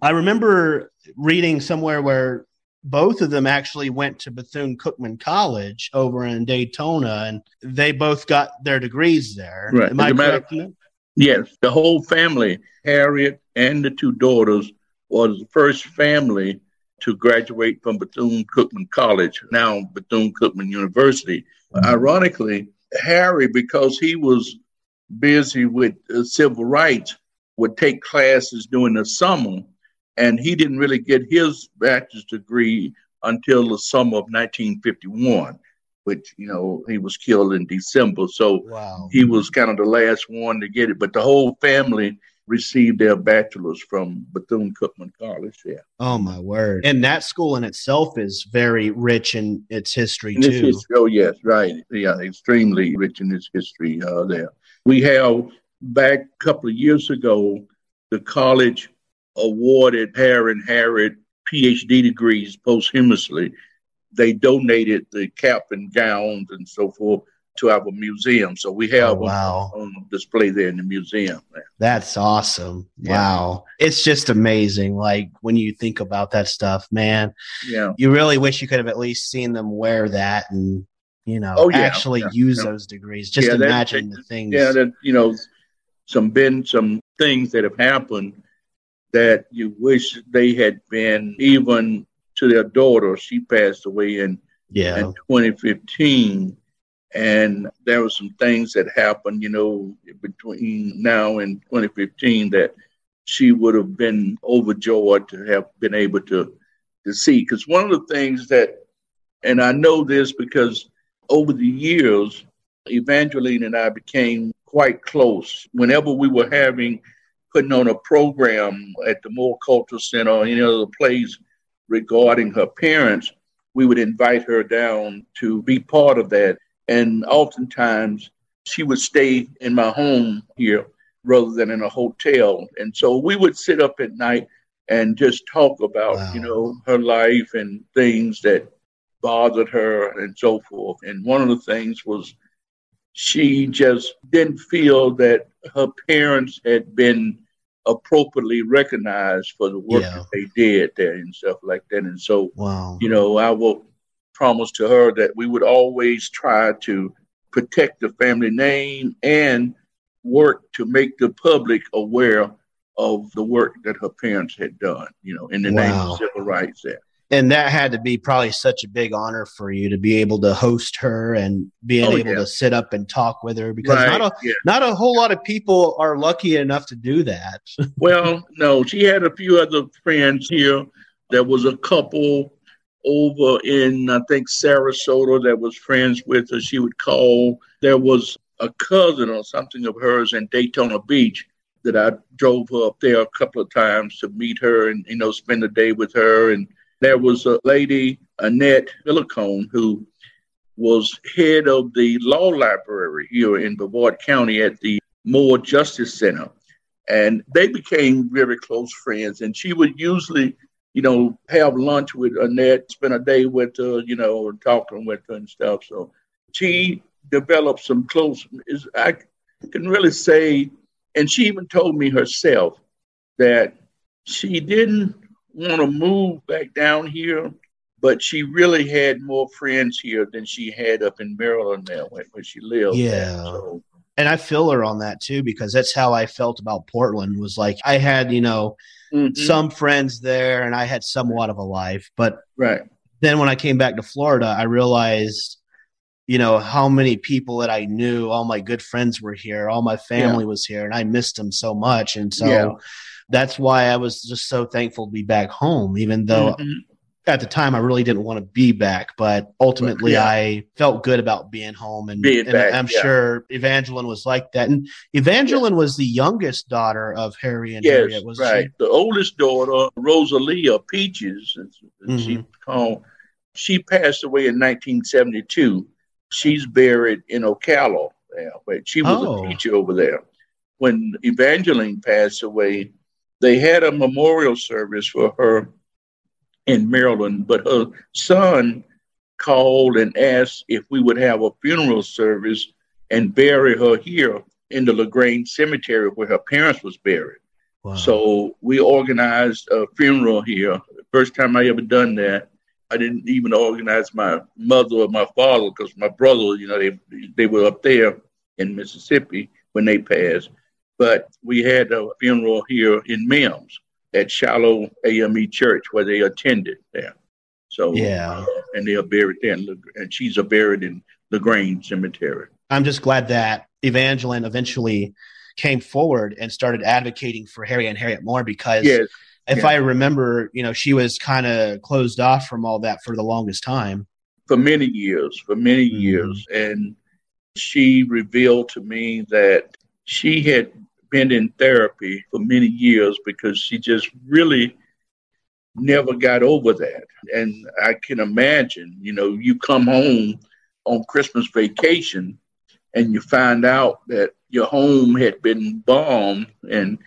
I remember reading somewhere where both of them actually went to Bethune Cookman College over in Daytona, and they both got their degrees there. Right. Am I correct? yes, the whole family, Harriette and the two daughters, was the first family to graduate from Bethune Cookman College, now Bethune Cookman University. Mm-hmm. Ironically, Harry, because he was busy with uh, civil rights, would take classes during the summer and he didn't really get his bachelor's degree until the summer of 1951 which you know he was killed in december so wow. he was kind of the last one to get it but the whole family received their bachelor's from bethune-cookman college yeah. Oh my word. And that school in itself is very rich in its history in too. its history, oh yes right. Yeah extremely rich in its history uh, there. We have back a couple of years ago the college awarded Harry and Harriette PhD degrees posthumously. They donated the cap and gowns and so forth to our museum. So we have oh, wow. on, on, display there in the museum. That's awesome. Yeah. Wow. It's just amazing. Like when you think about that stuff, man. Yeah. You really wish you could have at least seen them wear that and, you know, oh, yeah. actually yeah. use those degrees. Just imagine that, the things. Yeah, that, you know, some been some things that have happened that you wish they had been even to their daughter. She passed away in, yeah. in 2015. And there were some things that happened, you know, between now and 2015 that she would have been overjoyed to have been able to, to see. Because one of the things that, and I know this because over the years, Evangeline and I became quite close. Whenever we were having putting on a program at the Moore Cultural Center or any other place regarding her parents, we would invite her down to be part of that. And oftentimes she would stay in my home here rather than in a hotel. And so we would sit up at night and just talk about, wow. you know, her life and things that bothered her and so forth. And one of the things was she just didn't feel that her parents had been appropriately recognized for the work yeah. that they did there and stuff like that. And so, wow. you know, I will promise to her that we would always try to protect the family name and work to make the public aware of the work that her parents had done, you know, in the wow. name of civil rights there. And that had to be probably such a big honor for you to be able to host her and being oh, able yeah. to sit up and talk with her because right. not a yeah. not a whole lot of people are lucky enough to do that. well, no, she had a few other friends here. There was a couple over in I think Sarasota that was friends with her. She would call. There was a cousin or something of hers in Daytona Beach that I drove her up there a couple of times to meet her and you know spend the day with her. And there was a lady Annette Millicone who was head of the law library here in Brevard County at the Moore Justice Center. And they became very close friends. And she would usually, you know, have lunch with Annette, spend a day with her, you know, talking with her and stuff. So she developed some close, I can really say and she even told me herself that she didn't want to move back down here, but she really had more friends here than she had up in Maryland now where, where she lived. Yeah. So, and I feel her on that too because that's how I felt about Portland was like I had, you know, mm-hmm. some friends there and I had somewhat of a life, but right. Then when I came back to Florida, I realized you know how many people that I knew, all my good friends were here, all my family yeah. was here, and I missed them so much. And so yeah. that's why I was just so thankful to be back home, even though mm-hmm. At the time I really didn't want to be back. But ultimately, yeah. I felt good about being home, and, being and back, I'm sure Evangeline was like that. And Evangeline was the youngest daughter of Harry and yes, Harriette, was right? She? The oldest daughter, Rosalia Peaches, mm-hmm. she called. She passed away in 1972 she's buried in Ocala but she was oh. a teacher over there. When Evangeline passed away, they had a memorial service for her in Maryland, but her son called and asked if we would have a funeral service and bury her here in the LaGrange Cemetery where her parents was buried. Wow. So we organized a funeral here. First time I ever done that. I didn't even organize my mother or my father because my brother, you know, they they were up there in Mississippi when they passed. But we had a funeral here in Mims at Shiloh AME Church where they attended there. So yeah, uh, and they are buried there, in, and she's a buried in the LaGrange Cemetery. I'm just glad that Evangeline eventually came forward and started advocating for Harry and Harriette Moore because yes if yeah. I remember, you know, she was kind of closed off from all that for the longest time. For many years, for many mm-hmm. years. And she revealed to me that she had been in therapy for many years because she just really never got over that. And I can imagine, you know, you come home on Christmas vacation and you find out that your home had been bombed and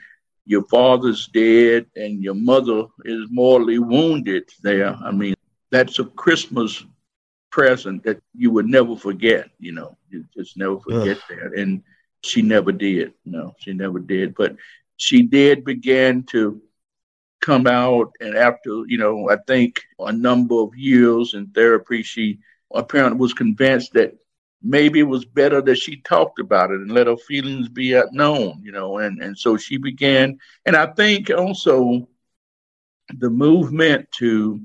your father's dead and your mother is mortally wounded there. I mean, that's a Christmas present that you would never forget, you know, you just never forget Ugh. that. And she never did. No, she never did. But she did begin to come out. And after, you know, I think a number of years in therapy, she apparently was convinced that maybe it was better that she talked about it and let her feelings be known, you know, and, and so she began. And I think also the movement to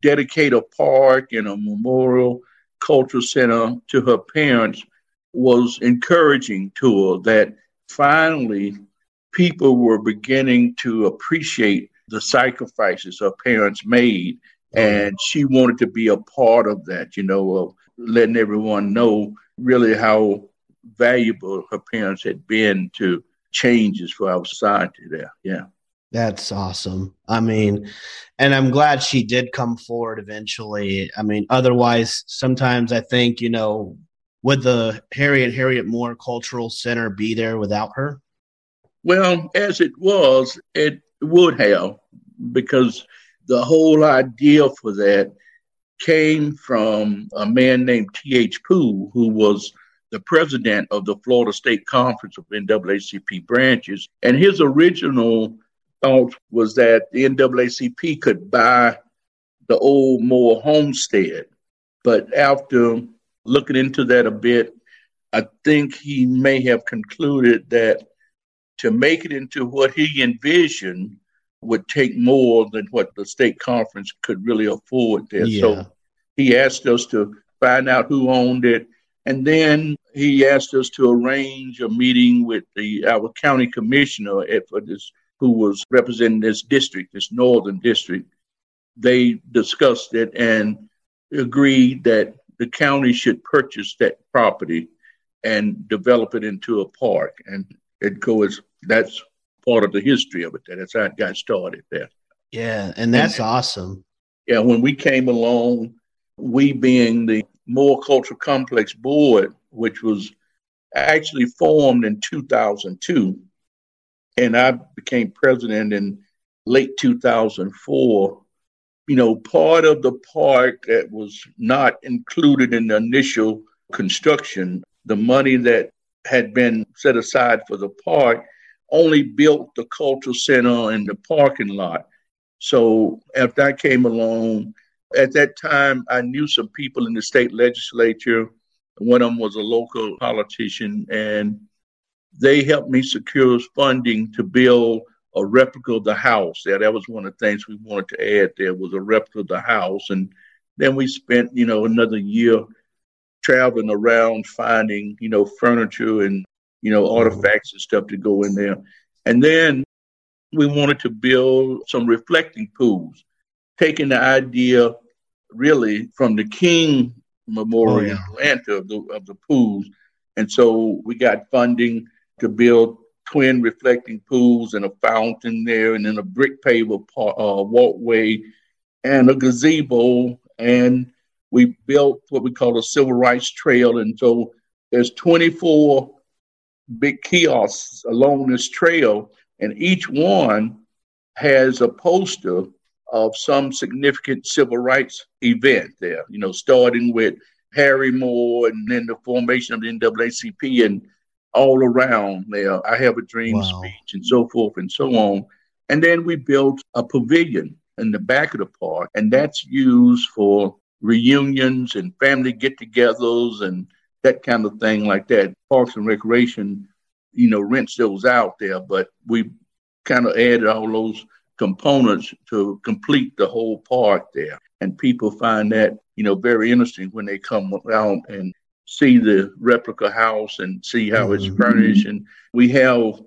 dedicate a park and a memorial cultural center to her parents was encouraging to her that finally people were beginning to appreciate the sacrifices her parents made and she wanted to be a part of that you know of letting everyone know really how valuable her parents had been to changes for our society there. Yeah. That's awesome. I mean, and I'm glad she did come forward eventually. I mean, otherwise, sometimes I think, you know, would the Harriet Harriette Moore Cultural Center be there without her? Well, as it was, it would have, because the whole idea for that came from a man named T.H. Poole, who was the president of the Florida State Conference of NAACP branches. And his original thought was that the NAACP could buy the old Moore homestead. But after looking into that a bit, I think he may have concluded that to make it into what he envisioned would take more than what the state conference could really afford there. Yeah. So he asked us to find out who owned it. And then he asked us to arrange a meeting with the our county commissioner for this, who was representing this district, this northern district. They discussed it and agreed that the county should purchase that property and develop it into a park. And it goes that's part of the history of it. That's how it got started there. Yeah, and that's and, awesome. Yeah, when we came along, we being the Moore Cultural Complex Board, which was actually formed in 2002, and I became president in late 2004. You know, part of the park that was not included in the initial construction, the money that had been set aside for the park only built the cultural center and the parking lot. So after I came along, at that time, I knew some people in the state legislature. One of them was a local politician, and they helped me secure funding to build a replica of the house. Yeah, that was one of the things we wanted to add. There was a replica of the house, and then we spent, you know, another year traveling around finding, you know, furniture and you know, artifacts and stuff to go in there. And then we wanted to build some reflecting pools, taking the idea really from the King Memorial oh, yeah. Atlanta of the, of the pools. And so we got funding to build twin reflecting pools and a fountain there, and then a brick paver uh, walkway and a gazebo. And we built what we call a civil rights trail. And so there's 24 big kiosks along this trail, and each one has a poster of some significant civil rights event there, you know, starting with Harry Moore and then the formation of the NAACP and all around there. I have a dream wow. speech and so forth and so on. And then we built a pavilion in the back of the park, and that's used for reunions and family get togethers and that kind of thing like that. Parks and Recreation, you know, rents those out there, but we kind of added all those components to complete the whole park there. And people find that, you know, very interesting when they come out and see the replica house and see how mm-hmm. it's furnished. And we have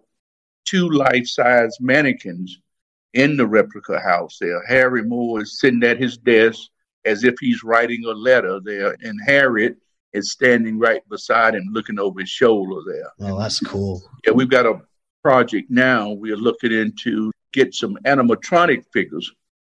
two life size mannequins in the replica house there. Harry Moore is sitting at his desk as if he's writing a letter there, and Harriette is standing right beside him, looking over his shoulder there. Oh, that's cool. Yeah, we've got a project now. We're looking into get some animatronic figures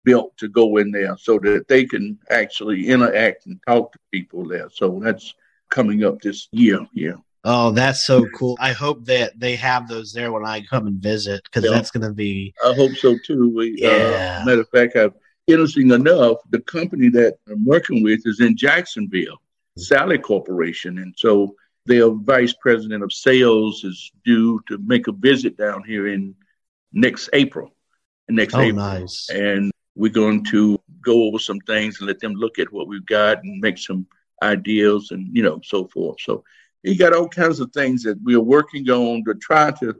built to go in there so that they can actually interact and talk to people there. So that's coming up this year. Yeah. Oh, that's so cool. I hope that they have those there when I come and visit because yeah. that's going to be. I hope so too. We, uh, yeah. Uh, matter of fact, I've, interesting enough, the company that I'm working with is in Jacksonville. Sally Corporation. And so their vice president of sales is due to make a visit down here in next April. Next oh, April. Nice. And we're going to go over some things and let them look at what we've got and make some ideas and, you know, so forth. So you got all kinds of things that we are working on to try to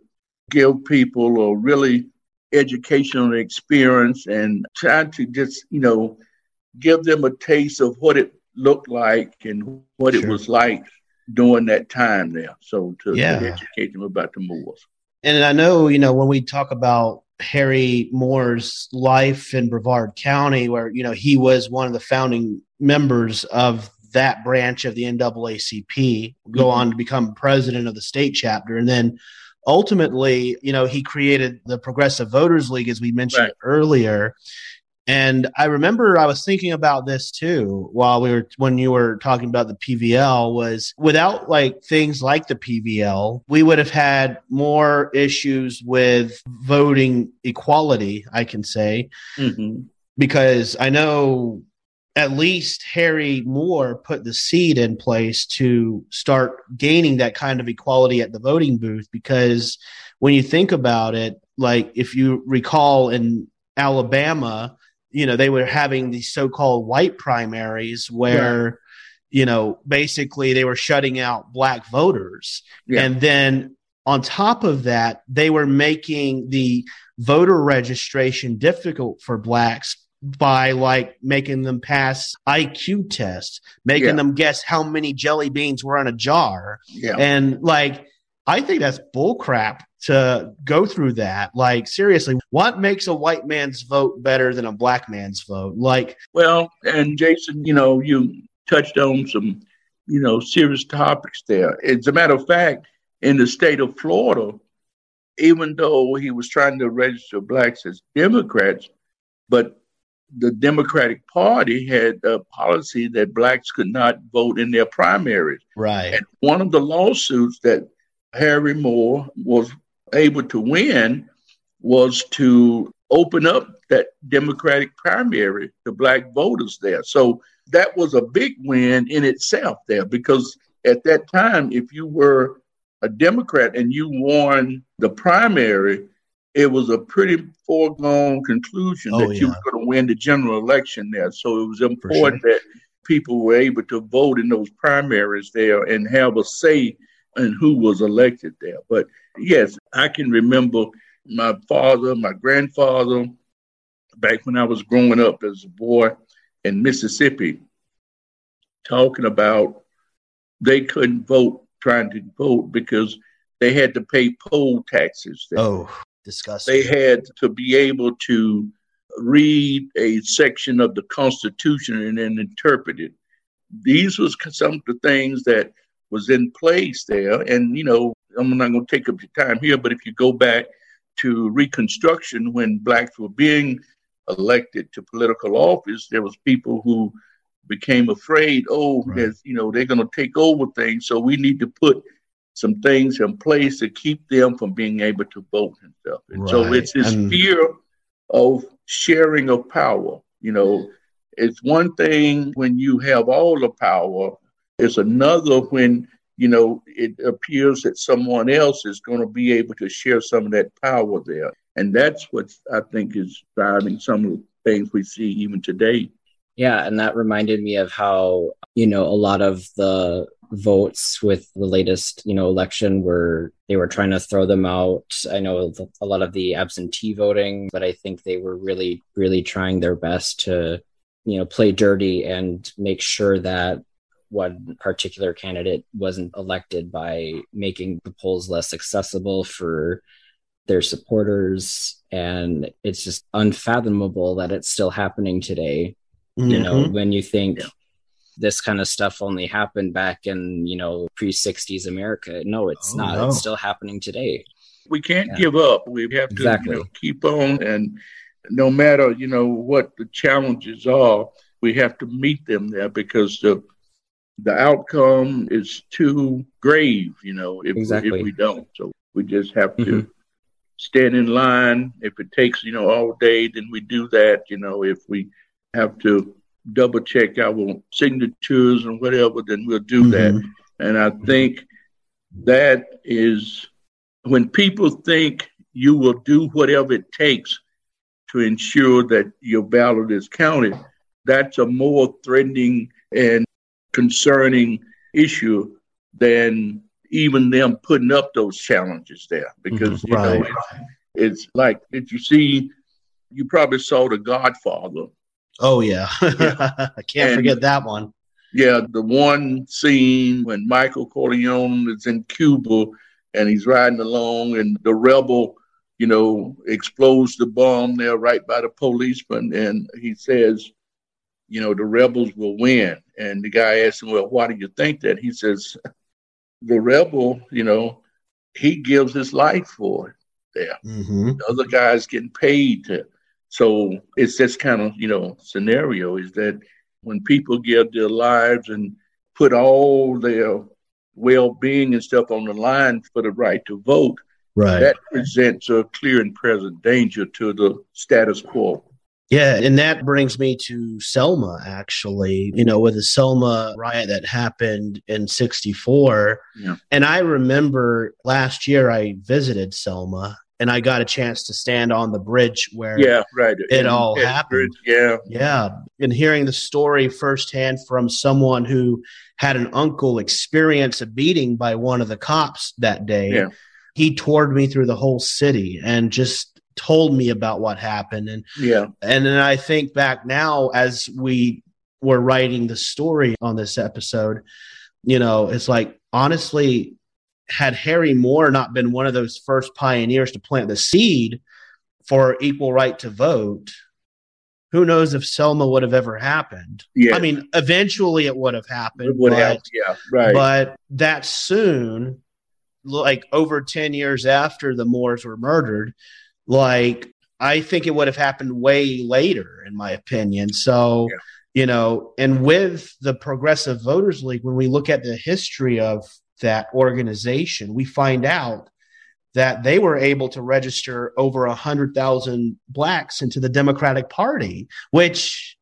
give people a really educational experience and try to just, you know, give them a taste of what it looked like and what sure. it was like during that time there. So to, yeah. to educate them about the Moores. And I know, you know, when we talk about Harry Moore's life in Brevard County, where, you know, he was one of the founding members of that branch of the NAACP, go mm-hmm. on to become president of the state chapter. And then ultimately, you know, he created the Progressive Voters League, as we mentioned right. earlier. And I remember I was thinking about this too while we were when you were talking about the PVL was without like things like the PVL, we would have had more issues with voting equality, I can say. Mm-hmm. Because I know at least Harry Moore put the seed in place to start gaining that kind of equality at the voting booth because when you think about it, like if you recall in Alabama, you know, they were having these so-called white primaries where, yeah. you know, basically they were shutting out black voters. Yeah. And then on top of that, they were making the voter registration difficult for blacks by like making them pass IQ tests, making yeah. them guess how many jelly beans were in a jar. Yeah. And like, I think that's bullcrap to go through that. Like, seriously, what makes a white man's vote better than a black man's vote? Like, well, and Jason, you know, you touched on some, you know, serious topics there. As a matter of fact, in the state of Florida, even though he was trying to register blacks as Democrats, but the Democratic Party had a policy that blacks could not vote in their primaries. Right. And one of the lawsuits that Harry Moore was able to win was to open up that Democratic primary to black voters there. So that was a big win in itself there because at that time, if you were a Democrat and you won the primary, it was a pretty foregone conclusion oh, that yeah. you were going to win the general election there. So it was important sure. that people were able to vote in those primaries there and have a say in who was elected there. But yes, I can remember my father, my grandfather, back when I was growing up as a boy in Mississippi, talking about they couldn't vote, trying to vote because they had to pay poll taxes. There. Oh, disgusting. They had to be able to read a section of the Constitution and then interpret it. These was some of the things that was in place there. And, you know, I'm not going to take up your time here, but if you go back to Reconstruction, when blacks were being elected to political office, there was people who became afraid, oh, right. you know, they're going to take over things. So we need to put some things in place to keep them from being able to vote and stuff. And right. so it's this and... fear of sharing of power. You know, it's one thing when you have all the power, it's another when, you know, it appears that someone else is going to be able to share some of that power there. And that's what I think is driving some of the things we see even today. Yeah, and that reminded me of how, you know, a lot of the votes with the latest, you know, election were they were trying to throw them out. I know a lot of the absentee voting, but I think they were really really trying their best to, you know, play dirty and make sure that one particular candidate wasn't elected by making the polls less accessible for their supporters and it's just unfathomable that it's still happening today Mm-hmm. You know, mm-hmm. when you think yeah. This kind of stuff only happened back in, you know, pre 60s America. No, it's oh, not. No. It's still happening today. We can't yeah. give up. We have to exactly. you know, keep on. And no matter, you know, what the challenges are, we have to meet them there because the the outcome is too grave, you know, if, exactly. if we don't. So we just have to mm-hmm. stand in line. If it takes, you know, all day, then we do that. You know, if we have to double check our signatures and whatever, then we'll do mm-hmm. that. And I think that is when people think you will do whatever it takes to ensure that your ballot is counted, that's a more threatening and concerning issue than even them putting up those challenges there. Because, mm-hmm. you right. know, it's, it's like, did you see, you probably saw The Godfather Oh yeah, yeah. I can't and, forget that one. Yeah, the one scene when Michael Corleone is in Cuba and he's riding along, and the rebel, you know, explodes the bomb there right by the policeman, and he says, you know, the rebels will win. And the guy asks him, well, why do you think that? He says, the rebel, you know, he gives his life for it there. Mm-hmm. The other guy's getting paid to so it's this kind of, you know, scenario is that when people give their lives and put all their well being and stuff on the line for the right to vote, right. that presents a clear and present danger to the status quo. Yeah, and that brings me to Selma, actually, you know, with the Selma riot that happened in 64. Yeah. And I remember last year I visited Selma and I got a chance to stand on the bridge where yeah, right. it In, all happened. Bridge, yeah. Yeah. And hearing the story firsthand from someone who had an uncle experience a beating by one of the cops that day. Yeah. he toured me through the whole city and just told me about what happened. And yeah, and then I think back now as we were writing the story on this episode, you know, it's like honestly, had Harry Moore not been one of those first pioneers to plant the seed for equal right to vote, who knows if Selma would have ever happened? Yeah. I mean, eventually it would have happened. it would but, have. Yeah, right. But that soon, like over 10 years after the Moores were murdered, like I think it would have happened way later, in my opinion. So, Yeah. you know, and with the Progressive Voters League, when we look at the history of that organization, we find out that they were able to register over a hundred thousand blacks into the Democratic Party, which,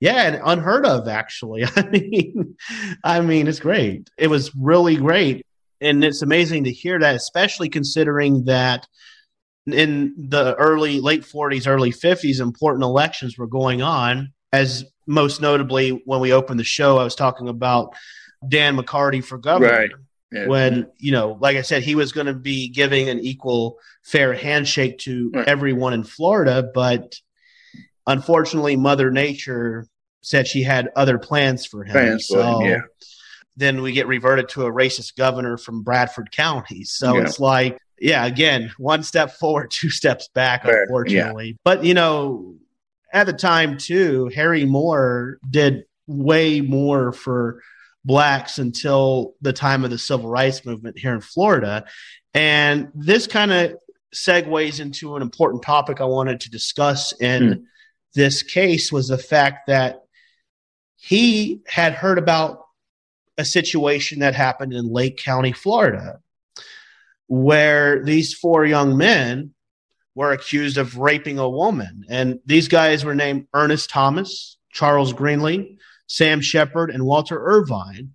yeah, unheard of actually. I mean, I mean, it's great. It was really great, and it's amazing to hear that, especially considering that in the early late 40s, early 50s, important elections were going on. As most notably, when we opened the show, I was talking about Dan McCarty for governor Right. Yeah. when you know like i said he was going to be giving an equal fair handshake to Right. everyone in florida but unfortunately mother nature said she had other plans for him Plans for him, so yeah. then we get reverted to a racist governor from bradford county so Yeah. it's like yeah again one step forward two steps back yeah. unfortunately but you know at the time too harry moore did way more for blacks until the time of the civil rights movement here in Florida. And this kind of segues into an important topic I wanted to discuss in Hmm. this case was the fact that he had heard about a situation that happened in Lake County, Florida, where these four young men were accused of raping a woman. And these guys were named Ernest Thomas, Charles Greenlee, Sam Shepherd, and Walter Irvine.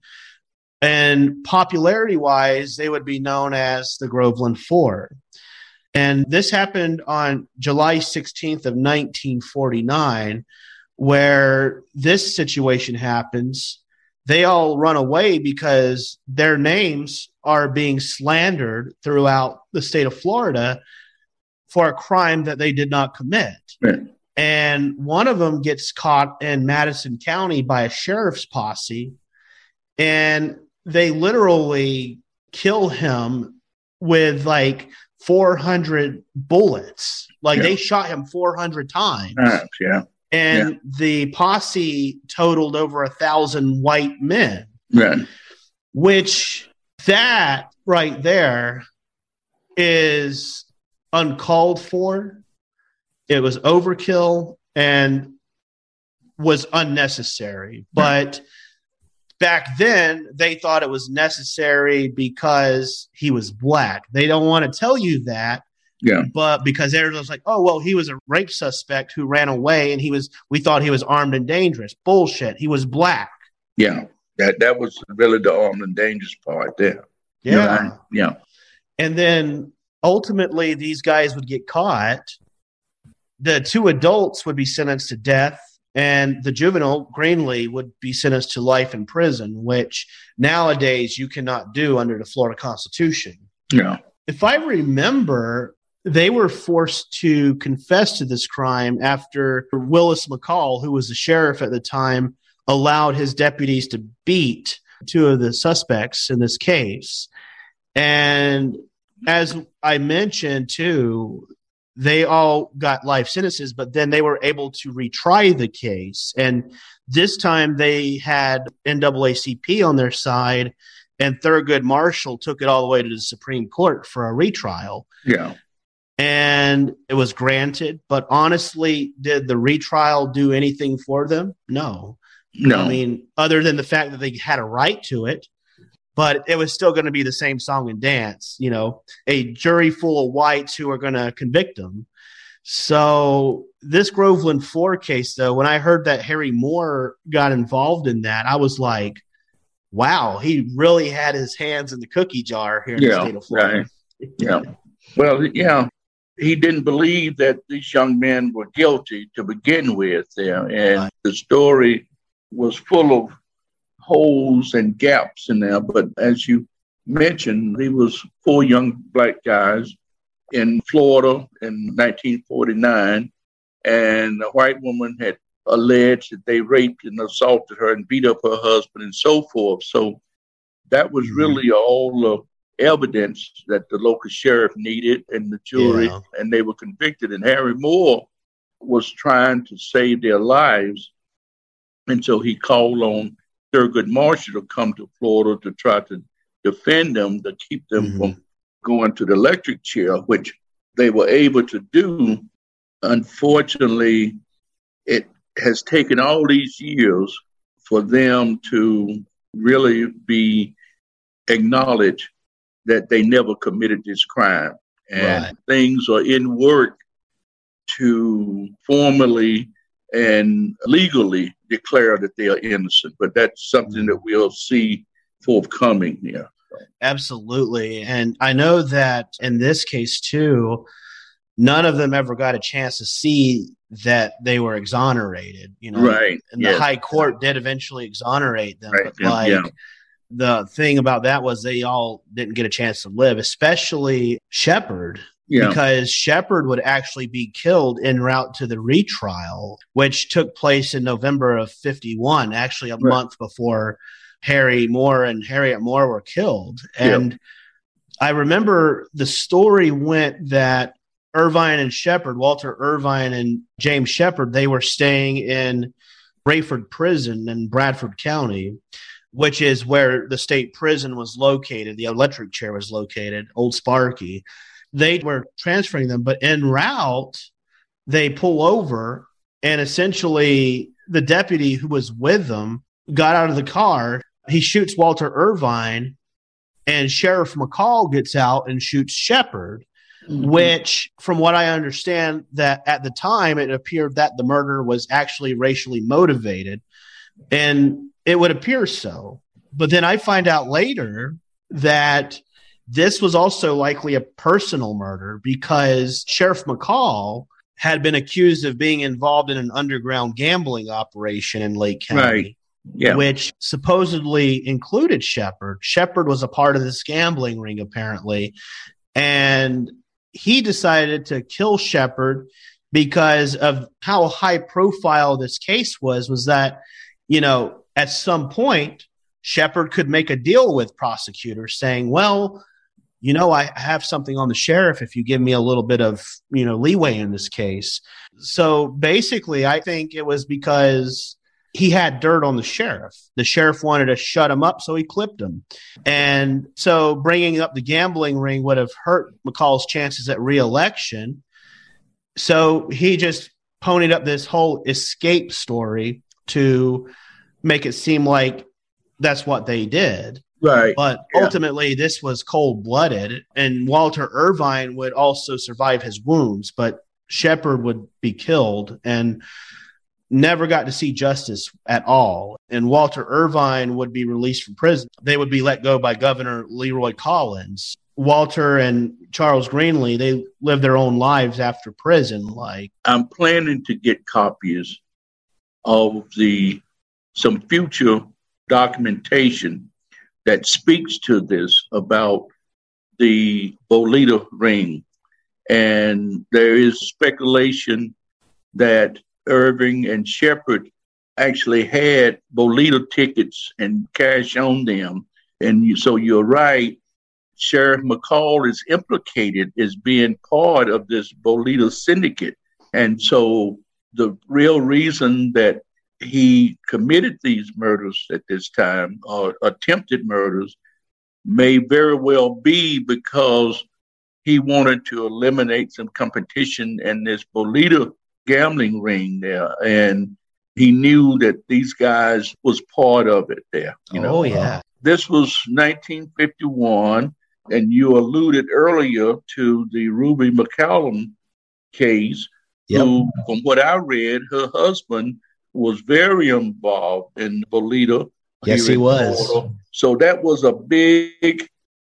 And popularity wise, they would be known as the Groveland Four. And this happened on July 16th of 1949, where this situation happens. They all run away because their names are being slandered throughout the state of Florida for a crime that they did not commit Right. And one of them gets caught in Madison County by a sheriff's posse, and they literally kill him with like 400 bullets. Like Yeah. they shot him 400 times, yeah. and the posse totaled over a thousand white men Right. which that right there is uncalled for. It was overkill and was unnecessary. Hmm. But back then, they thought it was necessary because he was black. They don't want to tell you that. Yeah. But because everyone's like, oh, well, he was a rape suspect who ran away and he was, we thought he was armed and dangerous. Bullshit. He was black. Yeah. That that was really the armed and dangerous part there. Yeah. Right. Yeah. And then ultimately, these guys would get caught. The two adults would be sentenced to death, and the juvenile, Greenlee, would be sentenced to life in prison, which nowadays you cannot do under the Florida Constitution. Yeah. If I remember, they were forced to confess to this crime after Willis McCall, who was the sheriff at the time, allowed his deputies to beat two of the suspects in this case. And as I mentioned too, they all got life sentences, but then they were able to retry the case. And this time they had NAACP on their side, and Thurgood Marshall took it all the way to the Supreme Court for a retrial. Yeah. And it was granted. But honestly, did the retrial do anything for them? No. No. I mean, other than the fact that they had a right to it, but it was still going to be the same song and dance, you know, a jury full of whites who are going to convict them. So, this Groveland 4 case, though, when I heard that Harry Moore got involved in that, I was like, wow, he really had his hands in the cookie jar here in the Yeah, state of Florida. Yeah. Well, yeah, he didn't believe that these young men were guilty to begin with there. And Right. the story was full of holes and gaps in there. But as you mentioned, he was four young black guys in Florida in 1949, and a white woman had alleged that they raped and assaulted her and beat up her husband and so forth. So that was mm-hmm. really all the evidence that the local sheriff needed and the jury, yeah. and they were convicted. And Harry Moore was trying to save their lives, and so he called on Thurgood Marshall to come to Florida to try to defend them, to keep them mm-hmm. from going to the electric chair, which they were able to do. Unfortunately, it has taken all these years for them to really be acknowledged that they never committed this crime. And right. things are in work to formally and legally declare that they are innocent. But that's something mm. that we'll see forthcoming here. Absolutely. And I know that in this case, too, none of them ever got a chance to see that they were exonerated. You know, right? And yes. the high court did eventually exonerate them, right. but like. Yeah. The thing about that was they all didn't get a chance to live, especially Shepherd, yeah. because Shepherd would actually be killed en route to the retrial, which took place in November of 51, actually a right. month before Harry Moore and Harriette Moore were killed. And I remember the story went that Irvine and Shepherd, Walter Irvine and James Shepherd, they were staying in Raiford Prison in Bradford County, which is where the state prison was located. The electric chair was located, Old Sparky. They were transferring them, but en route, they pull over and essentially the deputy who was with them got out of the car he shoots Walter Irvine, and Sheriff McCall gets out and shoots Shepherd. Mm-hmm. Which, from what I understand, that at the time it appeared that the murder was actually racially motivated, and it would appear so. But then I find out later that this was also likely a personal murder because Sheriff McCall had been accused of being involved in an underground gambling operation in Lake County. Right yeah. which supposedly included Shepherd. Shepherd was a part of this gambling ring, apparently. And he decided to kill Shepherd because of how high profile this case was, was that, you know, at some point, Shepherd could make a deal with prosecutors saying, well, you know, I have something on the sheriff if you give me a little bit of, you know, leeway in this case. So basically, I think it was because he had dirt on the sheriff. The sheriff wanted to shut him up, so he clipped him. And so bringing up the gambling ring would have hurt McCall's chances at reelection. So he just ponied up this whole escape story to make it seem like that's what they did. Right. But yeah. ultimately, this was cold blooded, and Walter Irvine would also survive his wounds, but Shepherd would be killed. And never got to see justice at all. And Walter Irvine would be released from prison. They would be let go by Governor Leroy Collins. Walter and Charles Greenlee, they lived their own lives after prison. Like I'm planning to get copies of the some future documentation that speaks to this about the Bolita ring. And there is speculation that Irving and Shepherd actually had Bolita tickets and cash on them. And you, so you're right. Sheriff McCall is implicated as being part of this Bolita syndicate. And so the real reason that he committed these murders at this time, or attempted murders, may very well be because he wanted to eliminate some competition in this Bolita gambling ring there, and he knew that these guys was part of it there. You know, oh yeah. This was 1951, and you alluded earlier to the Ruby McCollum case. Yep. Who, from what I read, her husband was very involved in Bolita. Yes, he was. Florida. So that was a big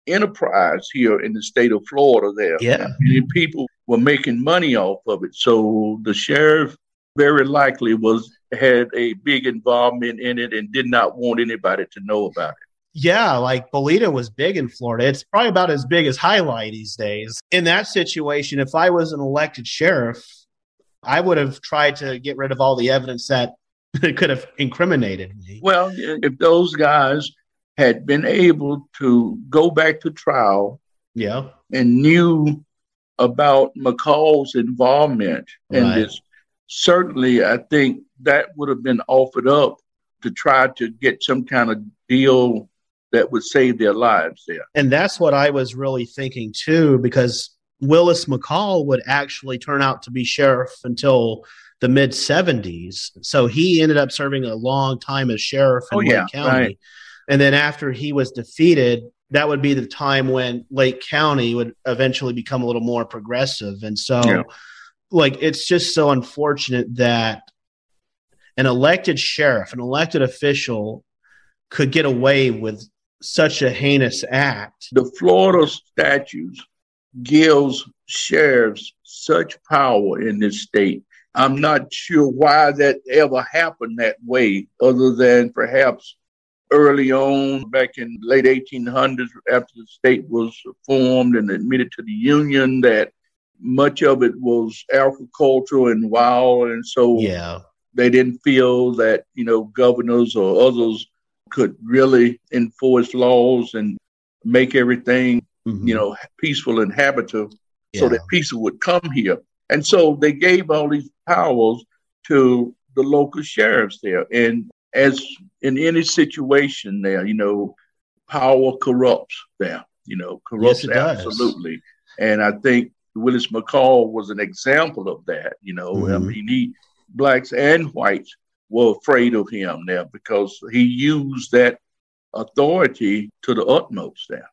enterprise here in the state of Florida. There, yeah, people were making money off of it. So the sheriff very likely was had a big involvement in it and did not want anybody to know about it. yeah, like Bolita was big in Florida. It's probably about as big as Highlight these days. In that situation, if I was an elected sheriff, I would have tried to get rid of all the evidence that could have incriminated me. Well, if those guys had been able to go back to trial, yeah, and knew about McCall's involvement in right. this, certainly I think that would have been offered up to try to get some kind of deal that would save their lives there. And that's what I was really thinking too, because Willis McCall would actually turn out to be sheriff until the mid 70s. So he ended up serving a long time as sheriff in oh, Lake yeah, County. Right. And then after he was defeated, that would be the time when Lake County would eventually become a little more progressive. And so, yeah. like, it's just so unfortunate that an elected sheriff, an elected official, could get away with such a heinous act. The Florida statutes gives sheriffs such power in this state. I'm not sure why that ever happened that way, other than perhaps early on, back in late 1800s, after the state was formed and admitted to the Union, that much of it was agricultural and wild, and so yeah. they didn't feel that you know governors or others could really enforce laws and make everything mm-hmm. you know peaceful inhabitant yeah. so that people would come here. And so they gave all these powers to the local sheriffs there, and as in any situation there, you know, power corrupts there, you know, corrupts yes, absolutely. Does. And I think Willis McCall was an example of that, you know. Mm-hmm. I mean, he, blacks and whites were afraid of him there because he used that authority to the utmost there.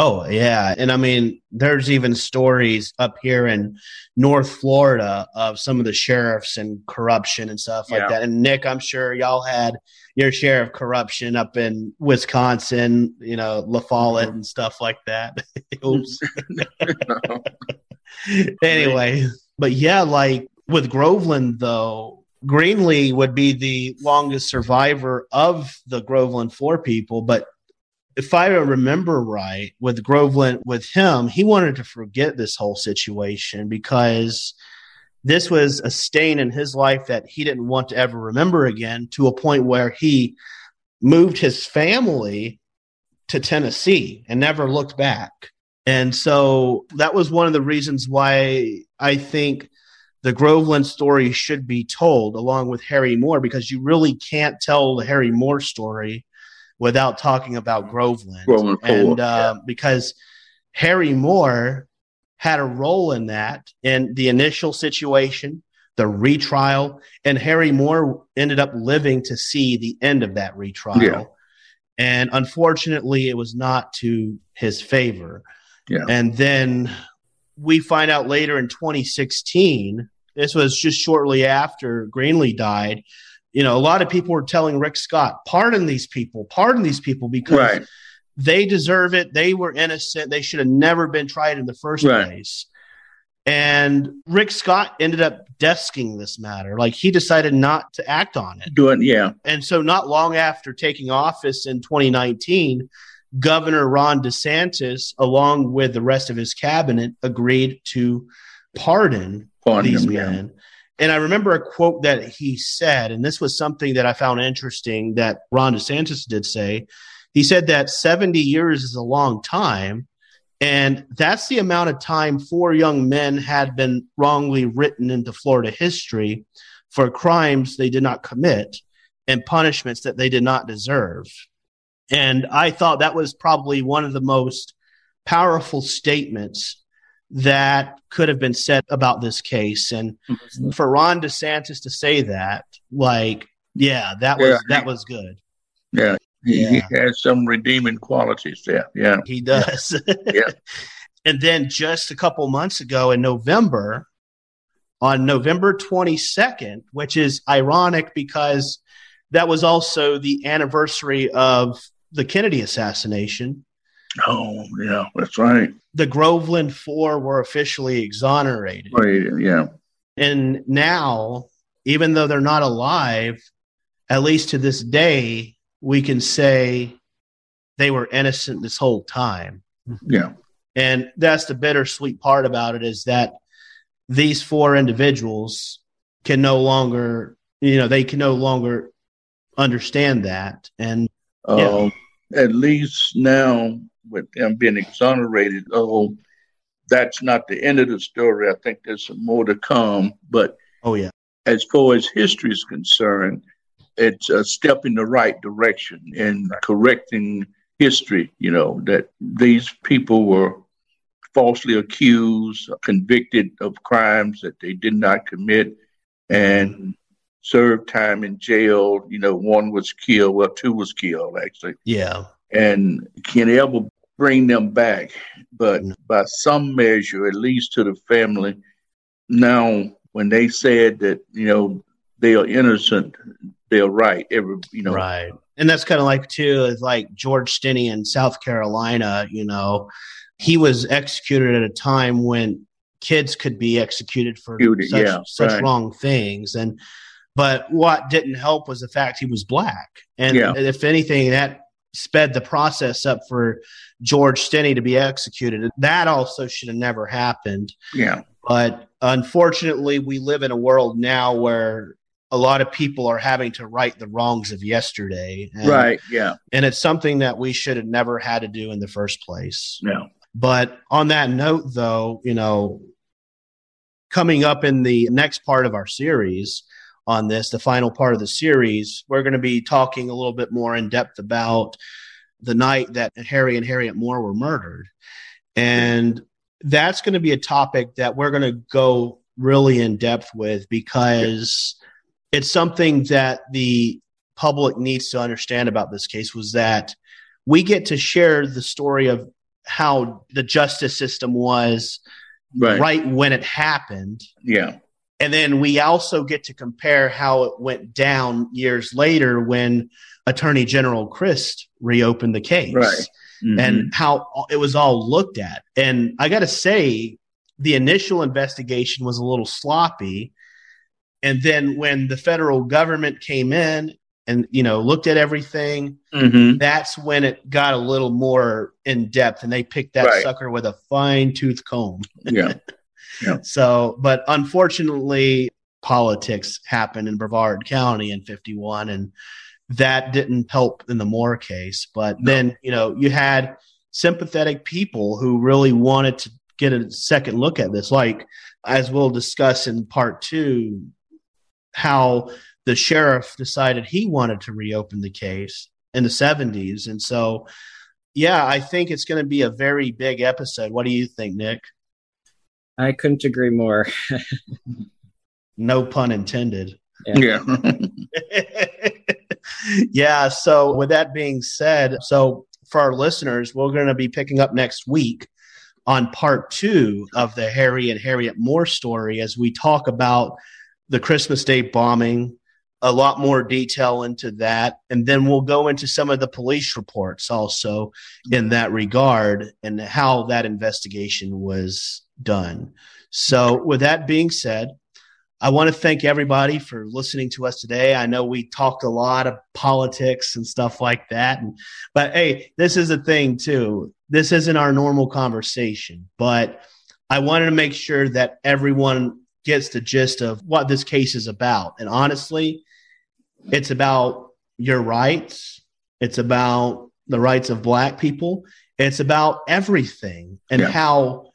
Oh, yeah. And I mean, there's even stories up here in North Florida of some of the sheriffs and corruption and stuff like yeah. that. And Nick, I'm sure y'all had your share of corruption up in Wisconsin, you know, La Follette and stuff like that. Oops. anyway, but yeah, like with Groveland, though, Greenlee would be the longest survivor of the Groveland Four people, but if I remember right, with Groveland, with him, he wanted to forget this whole situation because this was a stain in his life that he didn't want to ever remember again to a point where he moved his family to Tennessee and never looked back. And so that was one of the reasons why I think the Groveland story should be told along with Harry Moore because you really can't tell the Harry Moore story without talking about Groveland. Groveland and uh, yeah. because Harry Moore had a role in that in the initial situation, the retrial, and Harry Moore ended up living to see the end of that retrial. Yeah. And unfortunately, it was not to his favor. Yeah. And then we find out later in 2016, this was just shortly after Greenlee died, you know, a lot of people were telling Rick Scott, pardon these people, pardon these people because right. they deserve it. They were innocent. They should have never been tried in the first right. place. And Rick Scott ended up desking this matter. Like he decided not to act on it. Do it, yeah. And so, not long after taking office in 2019, Governor Ron DeSantis, along with the rest of his cabinet, agreed to pardon, pardon these him, men. Yeah. And I remember a quote that he said, and this was something that I found interesting that Ron DeSantis did say. He said that 70 years is a long time. And that's the amount of time four young men had been wrongly written into Florida history for crimes they did not commit and punishments that they did not deserve. And I thought that was probably one of the most powerful statements that could have been said about this case. And mm-hmm. for Ron DeSantis to say that, like, yeah, that was yeah. that was good. Yeah. He, yeah. he has some redeeming qualities there. Yeah. He does. yeah. and then just a couple months ago in November, on November 22nd, which is ironic because that was also the anniversary of the Kennedy assassination. Oh, yeah, that's right. The Groveland Four were officially exonerated. Right, yeah. And now, even though they're not alive, at least to this day, we can say they were innocent this whole time. Yeah. And that's the bittersweet part about it is that these four individuals can no longer, you know, they can no longer understand that. And um, at least now with them being exonerated, oh, that's not the end of the story. I think there's some more to come. But oh yeah, as far as history is concerned, it's a step in the right direction in correcting history. You know that these people were falsely accused, convicted of crimes that they did not commit, and mm-hmm. served time in jail. You know, one was killed. Well, two was killed actually. Yeah. And can ever bring them back, but mm-hmm. by some measure, at least to the family, now when they said that you know they are innocent, they're right. Every you know, right. And that's kind of like too, is like George Stinney in South Carolina. You know, he was executed at a time when kids could be executed for such, yeah, such right. wrong things, and but what didn't help was the fact he was black, and yeah. if anything, that sped the process up for George Stinney to be executed. That also should have never happened. Yeah. But unfortunately, we live in a world now where a lot of people are having to right the wrongs of yesterday. And, right. Yeah. And it's something that we should have never had to do in the first place. No. But on that note, though, you know, coming up in the next part of our series, on this, the final part of the series, we're going to be talking a little bit more in depth about the night that Harry and Harriette Moore were murdered. And that's going to be a topic that we're going to go really in depth with because it's something that the public needs to understand about this case was that we get to share the story of how the justice system was right, right when it happened. Yeah. And then we also get to compare how it went down years later when Attorney General Crist reopened the case. Right. Mm-hmm. And how it was all looked at. And I got to say, the initial investigation was a little sloppy. And then when the federal government came in and you know looked at everything, mm-hmm. that's when it got a little more in depth, and they picked that right. sucker with a fine tooth comb. Yeah. Yeah. So, but unfortunately, politics happened in Brevard County in 51, and that didn't help in the Moore case. But no. then, you know, you had sympathetic people who really wanted to get a second look at this, like as we'll discuss in part two, how the sheriff decided he wanted to reopen the case in the 70s. And so, yeah, I think it's going to be a very big episode. What do you think, Nick? I couldn't agree more. no pun intended. Yeah. Yeah. yeah. So, with that being said, so for our listeners, we're going to be picking up next week on part two of the Harry and Harriette Moore story as we talk about the Christmas Day bombing, a lot more detail into that. And then we'll go into some of the police reports also in that regard and how that investigation was done. So, with that being said, I want to thank everybody for listening to us today. I know we talked a lot of politics and stuff like that. And, but hey, this is a thing too. This isn't our normal conversation, but I wanted to make sure that everyone gets the gist of what this case is about. And honestly, it's about your rights, it's about the rights of Black people, it's about everything and yeah. how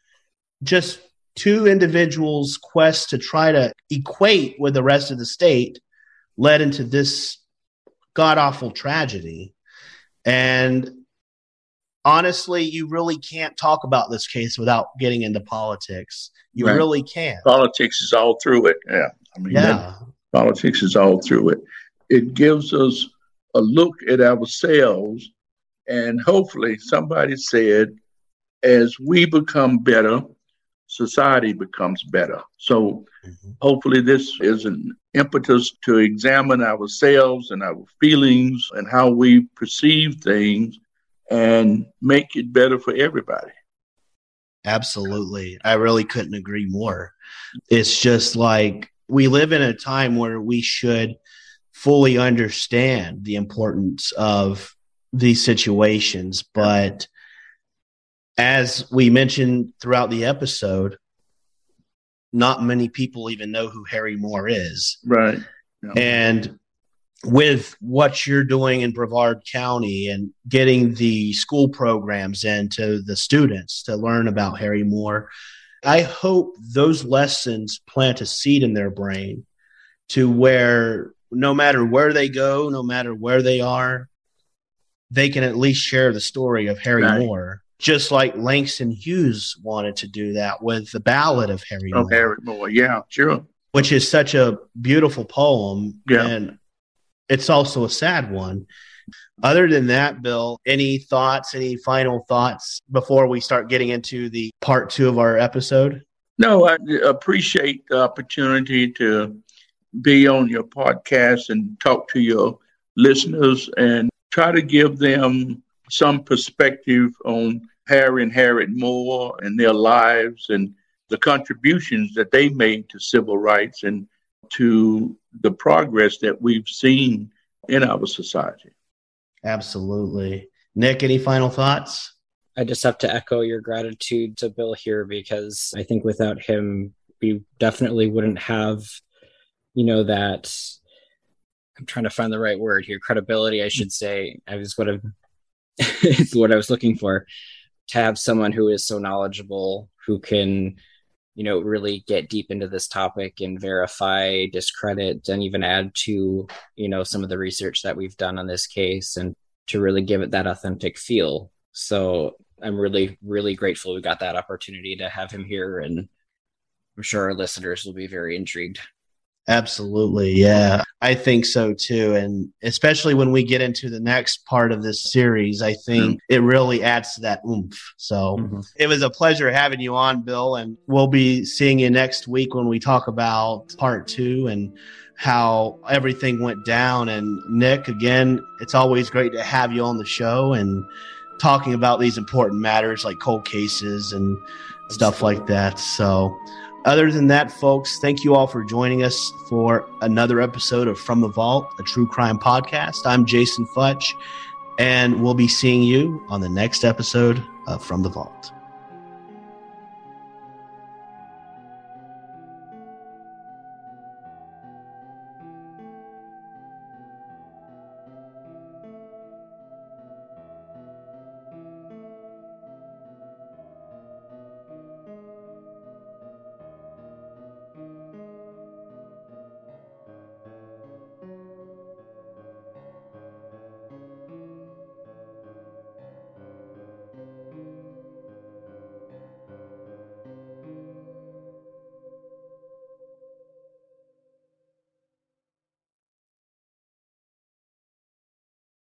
just two individuals' quest to try to equate with the rest of the state led into this god awful tragedy. And honestly, you really can't talk about this case without getting into politics. You right. really can't. Politics is all through it. Yeah. I mean, yeah. politics is all through it. It gives us a look at ourselves. And hopefully, somebody said, as we become better, society becomes better. So mm-hmm. hopefully, this is an impetus to examine ourselves and our feelings and how we perceive things and make it better for everybody. Absolutely. I really couldn't agree more. It's just like we live in a time where we should fully understand the importance of these situations. But as we mentioned throughout the episode, not many people even know who Harry Moore is. Right. Yeah. And with what you're doing in Brevard County and getting the school programs into the students to learn about Harry Moore, I hope those lessons plant a seed in their brain to where no matter where they go, no matter where they are, they can at least share the story of Harry right. Moore just like Langston Hughes wanted to do that with the Ballad of Harry oh, Moore. Harry Moore, yeah, sure. Which is such a beautiful poem, yeah. and it's also a sad one. Other than that, Bill, any thoughts, any final thoughts before we start getting into the part two of our episode? No, I appreciate the opportunity to be on your podcast and talk to your listeners and try to give them some perspective on Harry and Harriette Moore and their lives and the contributions that they made to civil rights and to the progress that we've seen in our society. Absolutely. Nick, any final thoughts? I just have to echo your gratitude to Bill here because I think without him, we definitely wouldn't have, you know, that. I'm trying to find the right word here. Credibility, I should say. I was what I, is what I was looking for. To have someone who is so knowledgeable who can you know really get deep into this topic and verify discredit and even add to you know some of the research that we've done on this case and to really give it that authentic feel. So i'm really really grateful we got that opportunity to have him here and i'm sure our listeners will be very intrigued Absolutely. Yeah. I think so too. And especially when we get into the next part of this series, I think mm-hmm. it really adds to that oomph. So mm-hmm. it was a pleasure having you on, Bill. And we'll be seeing you next week when we talk about part two and how everything went down. And Nick, again, it's always great to have you on the show and talking about these important matters like cold cases and stuff like that. So, other than that, folks, thank you all for joining us for another episode of From the Vault, a true crime podcast. I'm Jason Futch, and we'll be seeing you on the next episode of From the Vault.